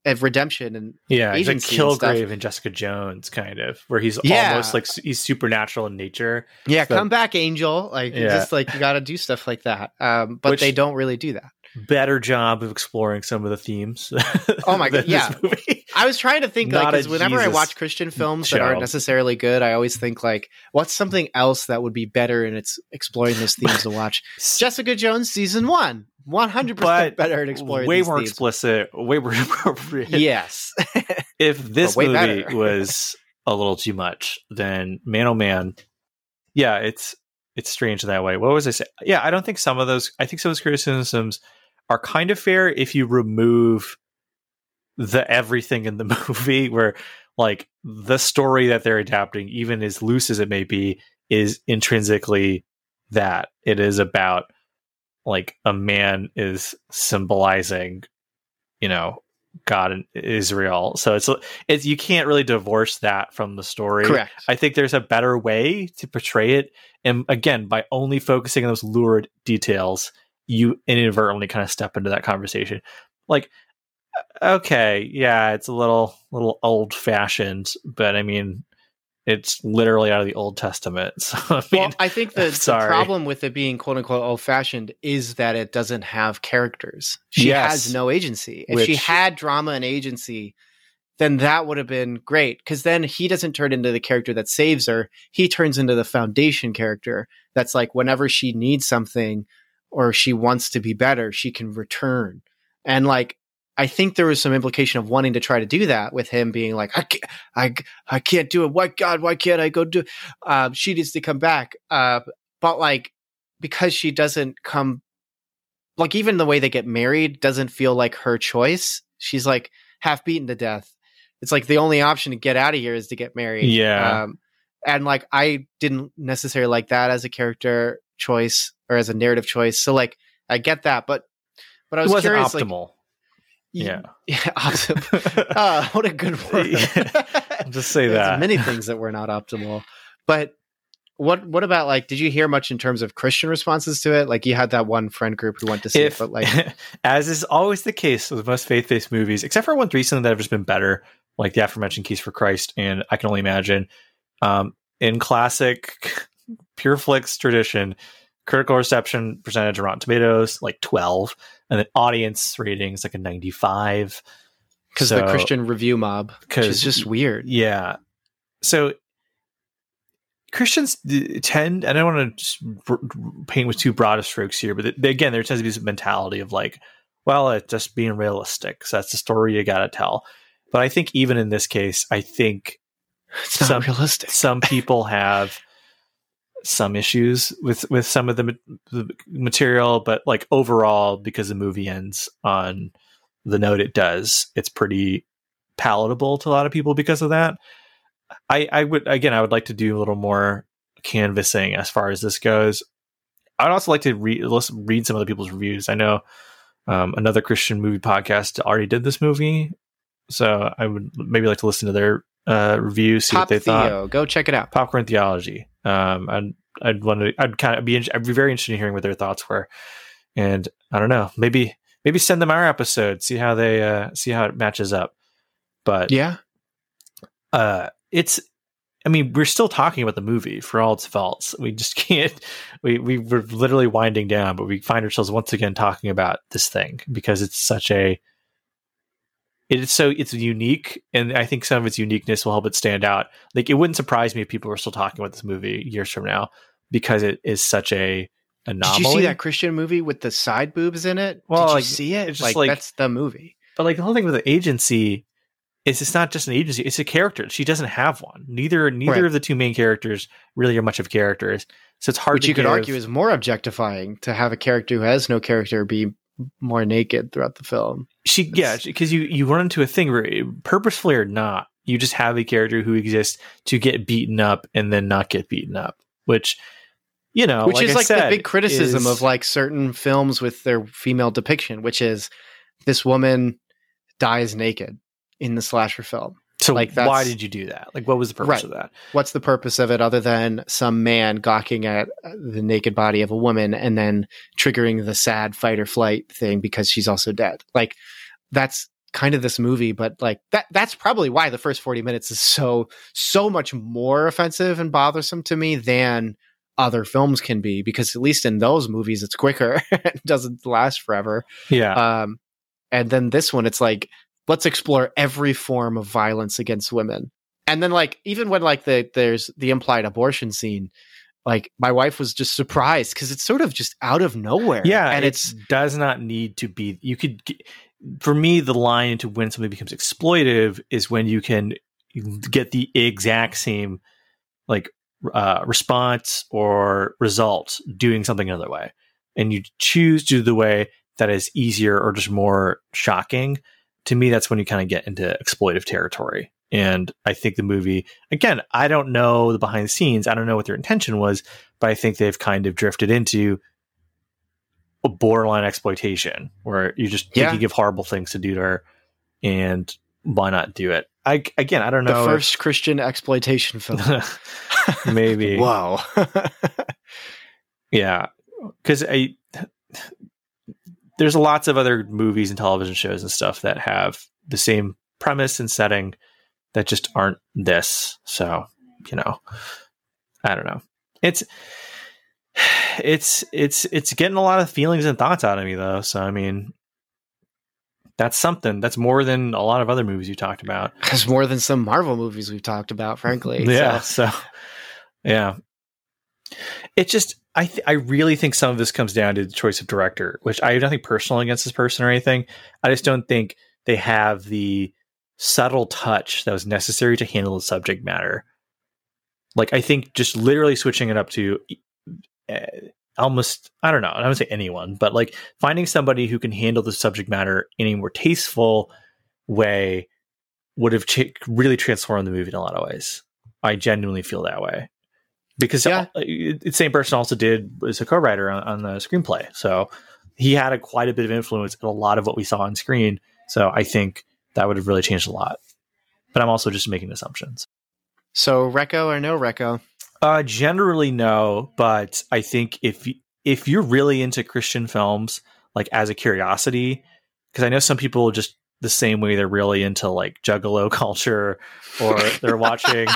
of redemption and yeah, he's like agency and. Kilgrave and Jessica Jones, kind of, where he's Yeah. almost like he's supernatural in nature. yeah, So- come back, Angel. Like Yeah. just like you got to do stuff like that. Um, but Which- they don't really do that. Better job of exploring some of the themes. Oh my God, yeah. I was trying to think like Not a 'cause whenever I watch Christian films that aren't necessarily good, I always think like, what's something else that would be better in its exploring those themes to watch? Jessica Jones season one, one hundred percent better at exploring way more themes. explicit, way more appropriate. Yes, if this movie was a little too much, then man oh man, yeah, it's it's strange that way. What was I say? Yeah, I don't think some of those. I think some of those criticisms are kind of fair if you remove the everything in the movie, where like the story that they're adapting, even as loose as it may be, is intrinsically that it is about like a man is symbolizing, you know, God and Israel. So it's it's you can't really divorce that from the story. correct. I think there's a better way to portray it, and again, by only focusing on those lurid details, you inadvertently kind of step into that conversation. Like, okay, yeah, it's a little little old fashioned, but I mean, it's literally out of the Old Testament. So I mean, well, I think the, the problem with it being quote unquote old fashioned is that it doesn't have characters. She Yes. has no agency. If she had drama and agency, then that would have been great. Because then he doesn't turn into the character that saves her. He turns into the foundation character that's like whenever she needs something or she wants to be better, she can return. And like I think there was some implication of wanting to try to do that with him being like, I can't, I, I can't do it. Why God, why can't I go do um, she needs to come back. Uh, but like, because she doesn't come, like, even the way they get married doesn't feel like her choice. She's like half beaten to death. It's like the only option to get out of here is to get married. Yeah. Um, and like, I didn't necessarily like that as a character choice or as a narrative choice. So like, I get that, but, but I it was wasn't curious, optimal. y- yeah. yeah, optimal. Ah, what a good word. Yeah. Just say that. many things that were not optimal. But what what about like did you hear much in terms of Christian responses to it? Like you had that one friend group who went to see if, it, but like as is always the case with most faith-based movies, except for ones recently that have just been better, like the aforementioned Keys for Christ, and I can only imagine. Um, in classic Pure Flix tradition, critical reception percentage of Rotten Tomatoes like twelve, and then audience ratings like a ninety-five. because the Christian review mob, which is just weird. Yeah. So Christians d- tend, I don't want to paint with too broad of strokes here, but they, again, there tends to be this mentality of like, well, it's just being realistic. So that's the story you got to tell. But I think even in this case, I think It's not some- realistic. some people have some issues with with some of the, the material, but like overall, because the movie ends on the note it does, it's pretty palatable to a lot of people because of that. I, I would again, I would like to do a little more canvassing as far as this goes. I'd also like to read read some other people's reviews. I know um, another Christian movie podcast already did this movie, so I would maybe like to listen to their uh, review, see Pop what they thought go check it out. popcorn theology um and I'd want to. I'd kind of be. I'd be very interested in hearing what their thoughts were, and I don't know. Maybe maybe send them our episode. See how they uh see how it matches up. But Yeah. uh it's I mean, we're still talking about the movie for all its faults. We just can't. We we were literally winding down, but we find ourselves once again talking about this thing because it's such a. It is so it's unique, and I think some of its uniqueness will help it stand out. Like it wouldn't surprise me if people were still talking about this movie years from now because it is such a anomaly. Did you see that Christian movie with the side boobs in it? Well, Did you like, see it? it's just like, like- that's the movie. But like the whole thing with the agency is it's not just an agency; it's a character. She doesn't have one. Neither neither Right. of the two main characters really are much of characters. So it's hard Which to you could argue is more objectifying to have a character who has no character be more naked throughout the film. she yeah because you you run into a thing where purposefully or not you just have a character who exists to get beaten up and then not get beaten up which you know which like is I like the big criticism is- of like certain films with their female depiction, which is this woman dies naked in the slasher film. So like, why did you do that like what was the purpose Right. of that What's the purpose of it other than some man gawking at uh, the naked body of a woman and then triggering the sad fight or flight thing because she's also dead? Like that's kind of this movie, but like that that's probably why the first 40 minutes is so so much more offensive and bothersome to me than other films can be because at least in those movies it's quicker it doesn't last forever yeah um and then this one it's like let's explore every form of violence against women. And then like even when like the there's the implied abortion scene like my wife was just surprised because it's sort of just out of nowhere. Yeah and it does not need to be you could for me the line into when something becomes exploitive is when you can get the exact same like uh, response or result doing something another way. And you choose to do the way that is easier or just more shocking to me that's when you kind of get into exploitive territory. And i think the movie again i don't know the behind the scenes i don't know what their intention was but i think they've kind of drifted into a borderline exploitation where you just Yeah. thinking of horrible things to do to her and why not do it? I again i don't know. the first christian exploitation film. Maybe. Wow. Yeah. Because i there's lots of other movies and television shows and stuff that have the same premise and setting that just aren't this. So you know i don't know. It's it's it's it's getting a lot of feelings and thoughts out of me though. So i mean that's something that's more than a lot of other movies you talked about. There's more than some marvel movies we've talked about frankly. Yeah So, so yeah it just i th- i really think some of this comes down to the choice of director which i have nothing personal against this person or anything. I just don't think they have the subtle touch that was necessary to handle the subject matter. Like i think just literally switching it up to uh, almost i don't know i don't say anyone but like finding somebody who can handle the subject matter in a more tasteful way would have ch- really transformed the movie in a lot of ways. I genuinely feel that way because Yeah. it- the same person also did was a co-writer on, on the screenplay. So he had a quite a bit of influence in a lot of what we saw on screen. So i think that would have really changed a lot. But i'm also just making assumptions. So reco or no reco? Uh, generally no, but I think if if you're really into Christian films, like as a curiosity, because I know some people just the same way they're really into like Juggalo culture, or they're watching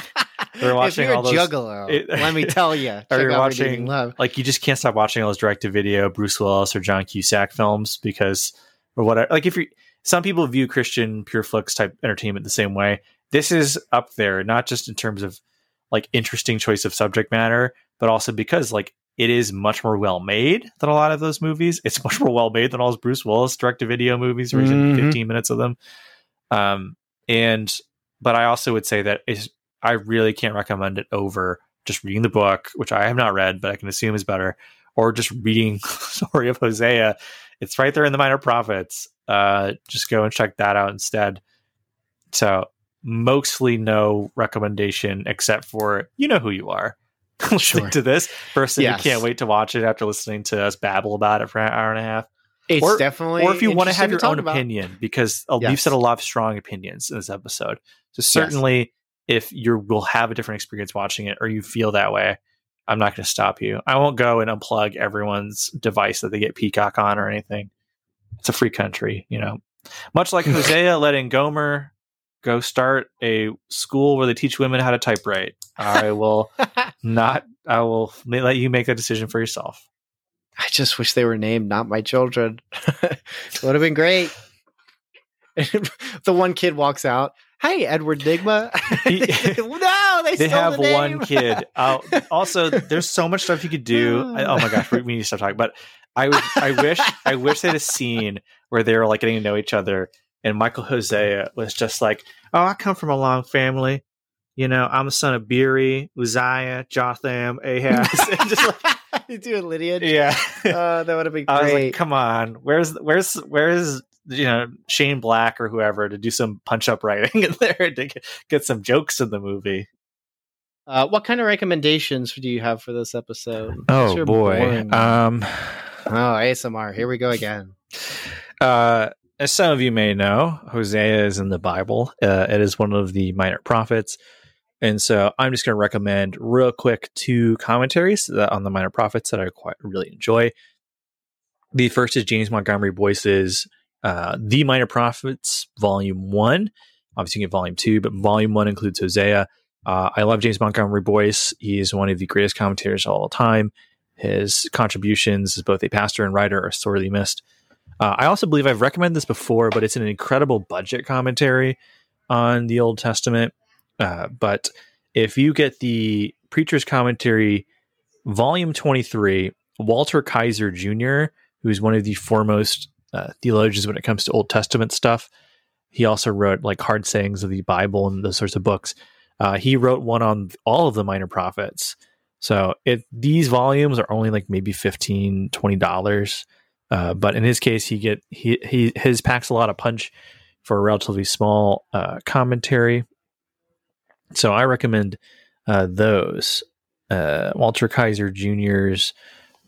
They're watching if you're all those- a juggalo it- let me tell you Or you're watching- love like you just can't stop watching all those direct to video Bruce Willis or John Cusack films because or whatever. Like if you some people view Christian Pure Flix type entertainment the same way. This is up there, not just in terms of like interesting choice of subject matter, but also because like it is much more well made than a lot of those movies. It's much more well made than all those Bruce Willis direct to video movies where he's in Mhm. 15 minutes of them. Um, and but I also would say that is I really can't recommend it over just reading the book, which I have not read, but I can assume is better, or just reading Story of Hosea. It's right there in the Minor Prophets. Uh, just go and check that out instead. So mostly no recommendation except for you know who you are. listening Sure. to this person Yes. who can't wait to watch it after listening to us babble about it for an hour and a half it's or- definitely or if you want to have your own about. opinion because uh, we've said a lot of strong opinions in this episode so certainly if you will have a different experience watching it or you feel that way I'm not going to stop you. I won't go and unplug everyone's device that they get Peacock on or anything. It's a free country, you know. Much like Hosea letting Gomer go start a school where they teach women how to typewrite. I will not. I will let you make that decision for yourself. I just wish they were named not my children. Would have been great. the one kid walks out. Hey, Edward Nygma. no, they, they have the one kid. Uh, also, there's so much stuff you could do. I, oh my gosh, we need to stop talking. But I, I wish, I wish they had a scene where they were like getting to know each other, and Michael Hosea was just like, "Oh, I come from a long family. You know, I'm a son of Beeri, Uzziah, Jotham, Ahaz." just like, you do a lineage. Yeah, uh, that would have been great. I was like, "Come on, where's where's where's you know Shane Black or whoever to do some punch up writing in there to get some jokes in the movie. Uh, what kind of recommendations do you have for this episode? Oh boy, um, oh ASMR. Here we go again. Uh, as some of you may know, Hosea is in the Bible. Uh, it is one of the minor prophets. And so I'm just going to recommend real quick two commentaries that on the minor prophets that I quite really enjoy. The first is James Montgomery Boice's uh, The Minor Prophets, Volume 1. Obviously, you get Volume 2, but Volume 1 includes Hosea. Uh, I love James Montgomery Boice. He is one of the greatest commentators of all time. His contributions as both a pastor and writer are sorely missed. Uh, I also believe I've recommended this before, but it's an incredible budget commentary on the Old Testament. Uh, but if you get the Preacher's Commentary, Volume 23, Walter Kaiser Jr., who's one of the foremost uh, theologians when it comes to Old Testament stuff. He also wrote like hard sayings of the Bible and those sorts of books. Uh, he wrote one on all of the minor prophets. So it these volumes are only like maybe 15 dollars. Uh, but in his case, he get he he his packs a lot of punch for a relatively small uh, commentary. So I recommend uh, those. Uh, Walter Kaiser Jr.'s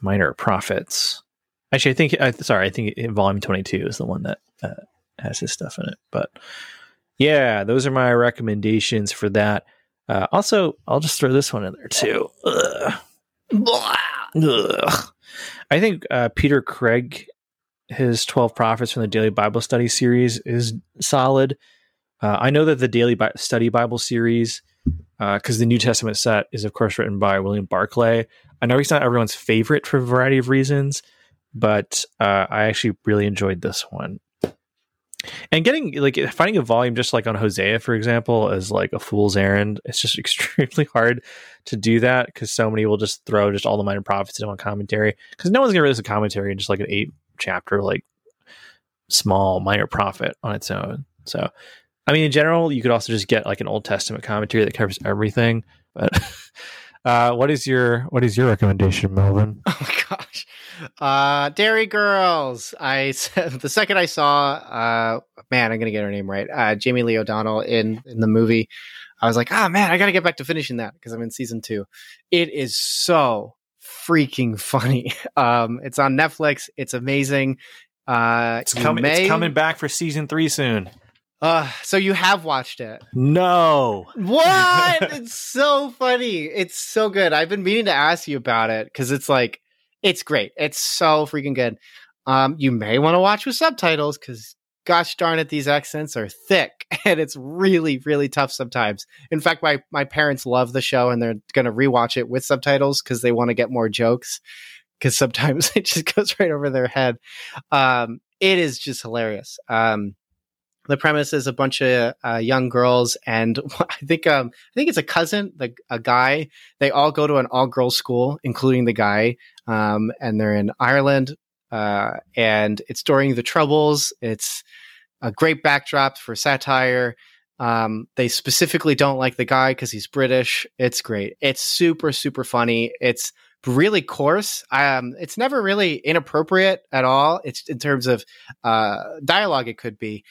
Minor Prophets. Actually, I think sorry, I think volume twenty two is the one that uh, has his stuff in it. But yeah, those are my recommendations for that. Uh, also, I'll just throw this one in there too. Ugh. Ugh. I think uh, Peter Craigie, his twelve prophets from the Daily Bible Study series is solid. Uh, I know that the Daily Bi- Study Bible series, because uh, the New Testament set is of course written by William Barclay. I know he's not everyone's favorite for a variety of reasons but uh, I actually really enjoyed this one. And getting like finding a volume just like on Hosea, for example, is like a fool's errand. It's just extremely hard to do that because so many will just throw just all the minor prophets into one commentary because no one's gonna release a commentary in just like an eight chapter like small minor prophet on its own. So, I mean, in general, you could also just get like an Old Testament commentary that covers everything. But uh, what is your what is your recommendation, Melvin? Oh my gosh. Uh, Derry Girls. I the second I saw, uh, man, I'm gonna get her name right. Uh, Jamie Lee O'Donnell in in the movie. I was like, ah, oh, man, I gotta get back to finishing that because I'm in season two. It is so freaking funny. Um, it's on Netflix. It's amazing. Uh, it's coming. May... It's coming back for season three soon. Uh, so you have watched it? No. What? it's so funny. It's so good. I've been meaning to ask you about it because it's like it's great. It's so freaking good. Um, you may want to watch with subtitles because gosh darn it, these accents are thick and it's really, really tough sometimes. In fact, my my parents love the show and they're gonna rewatch it with subtitles because they want to get more jokes. Because sometimes it just goes right over their head. Um, it is just hilarious. Um, the premise is a bunch of uh, young girls, and I think um, I think it's a cousin, the, a guy. They all go to an all girls school, including the guy, um, and they're in Ireland. Uh, and it's during the Troubles. It's a great backdrop for satire. Um, they specifically don't like the guy because he's British. It's great. It's super super funny. It's really coarse. Um, it's never really inappropriate at all. It's in terms of uh, dialogue. It could be,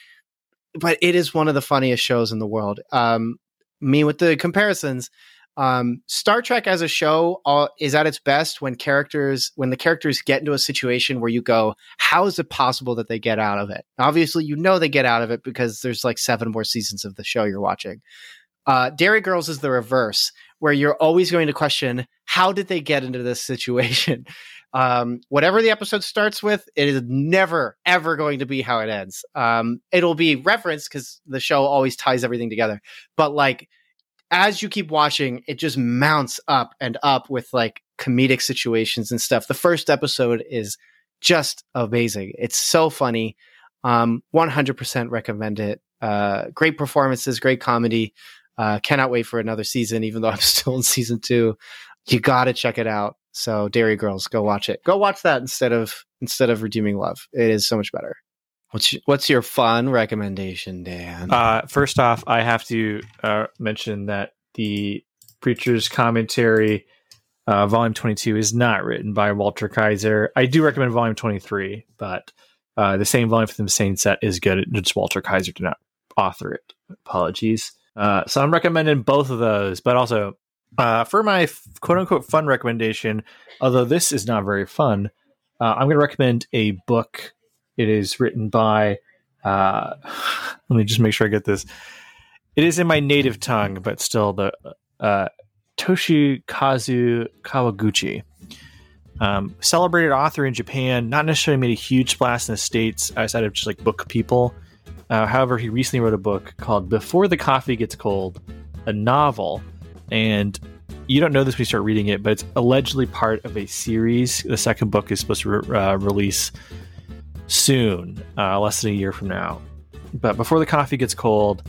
but it is one of the funniest shows in the world. Um, me with the comparisons. Um, Star Trek as a show uh, is at its best when characters, when the characters get into a situation where you go, how is it possible that they get out of it? Obviously, you know they get out of it because there's like seven more seasons of the show you're watching. Uh, Derry Girls is the reverse, where you're always going to question how did they get into this situation? Um, whatever the episode starts with, it is never ever going to be how it ends. Um, it'll be referenced because the show always ties everything together. But like as you keep watching, it just mounts up and up with like comedic situations and stuff. The first episode is just amazing. It's so funny. Um, 100% recommend it. Uh, great performances, great comedy. Uh, cannot wait for another season, even though I'm still in season two. You got to check it out. So Derry Girls, go watch it. Go watch that instead of instead of Redeeming Love. It is so much better. What's your, what's your fun recommendation, Dan? Uh, first off, I have to uh, mention that the Preacher's Commentary, uh, Volume 22, is not written by Walter Kaiser. I do recommend Volume 23, but uh, the same volume from the same set is good. Just Walter Kaiser did not author it. Apologies. Uh, so I'm recommending both of those, but also uh, for my quote unquote fun recommendation, although this is not very fun, uh, I'm going to recommend a book. It is written by, uh, let me just make sure I get this. It is in my native tongue, but still the uh, Toshikazu Kawaguchi. Um, celebrated author in Japan, not necessarily made a huge splash in the States outside of just like book people. Uh, however, he recently wrote a book called Before the Coffee Gets Cold, a novel and you don't know this when you start reading it, but it's allegedly part of a series. The second book is supposed to re- uh, release soon, uh, less than a year from now. But before the coffee gets cold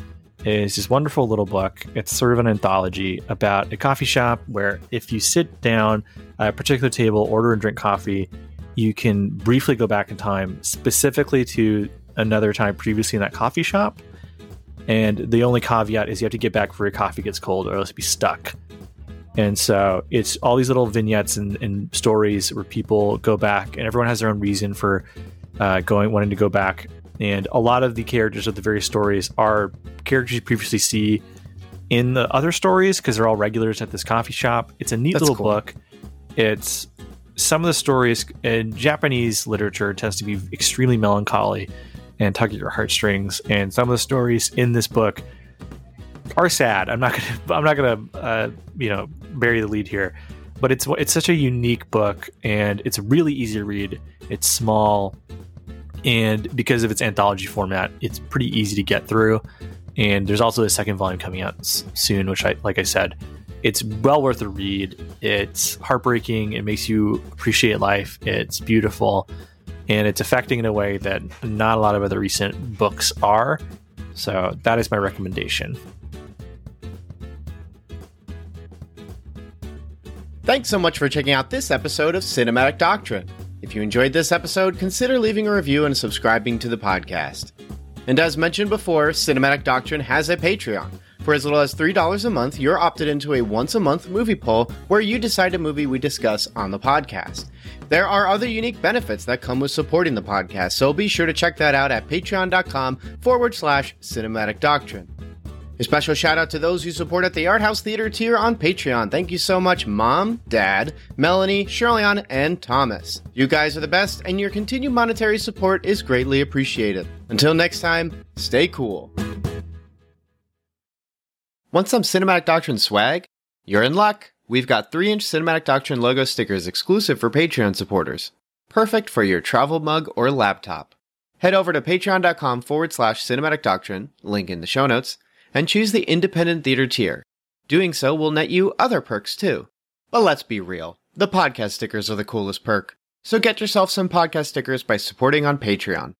is this wonderful little book. It's sort of an anthology about a coffee shop where if you sit down at a particular table, order and drink coffee, you can briefly go back in time, specifically to another time previously in that coffee shop and the only caveat is you have to get back before your coffee gets cold or else you'll be stuck. And so it's all these little vignettes and, and stories where people go back, and everyone has their own reason for uh, going, wanting to go back. And a lot of the characters of the various stories are characters you previously see in the other stories because they're all regulars at this coffee shop. It's a neat That's little cool. book. It's some of the stories in Japanese literature tends to be extremely melancholy and tug at your heartstrings. And some of the stories in this book are sad. I'm not gonna I'm not gonna uh, you know bury the lead here, but it's it's such a unique book and it's really easy to read. It's small, and because of its anthology format, it's pretty easy to get through. And there's also the second volume coming out soon, which I like I said, it's well worth a read. It's heartbreaking. It makes you appreciate life. It's beautiful and it's affecting in a way that not a lot of other recent books are. So that is my recommendation. Thanks so much for checking out this episode of Cinematic Doctrine. If you enjoyed this episode, consider leaving a review and subscribing to the podcast. And as mentioned before, Cinematic Doctrine has a Patreon. For as little as $3 a month, you're opted into a once a month movie poll where you decide a movie we discuss on the podcast. There are other unique benefits that come with supporting the podcast, so be sure to check that out at patreon.com forward slash cinematic doctrine. A special shout out to those who support at the Art House Theater tier on Patreon. Thank you so much, Mom, Dad, Melanie, Shirleyan, and Thomas. You guys are the best, and your continued monetary support is greatly appreciated. Until next time, stay cool. Want some Cinematic Doctrine swag? You're in luck. We've got 3 inch Cinematic Doctrine logo stickers exclusive for Patreon supporters. Perfect for your travel mug or laptop. Head over to patreon.com forward slash cinematic doctrine, link in the show notes, and choose the independent theater tier. Doing so will net you other perks too. But let's be real, the podcast stickers are the coolest perk. So get yourself some podcast stickers by supporting on Patreon.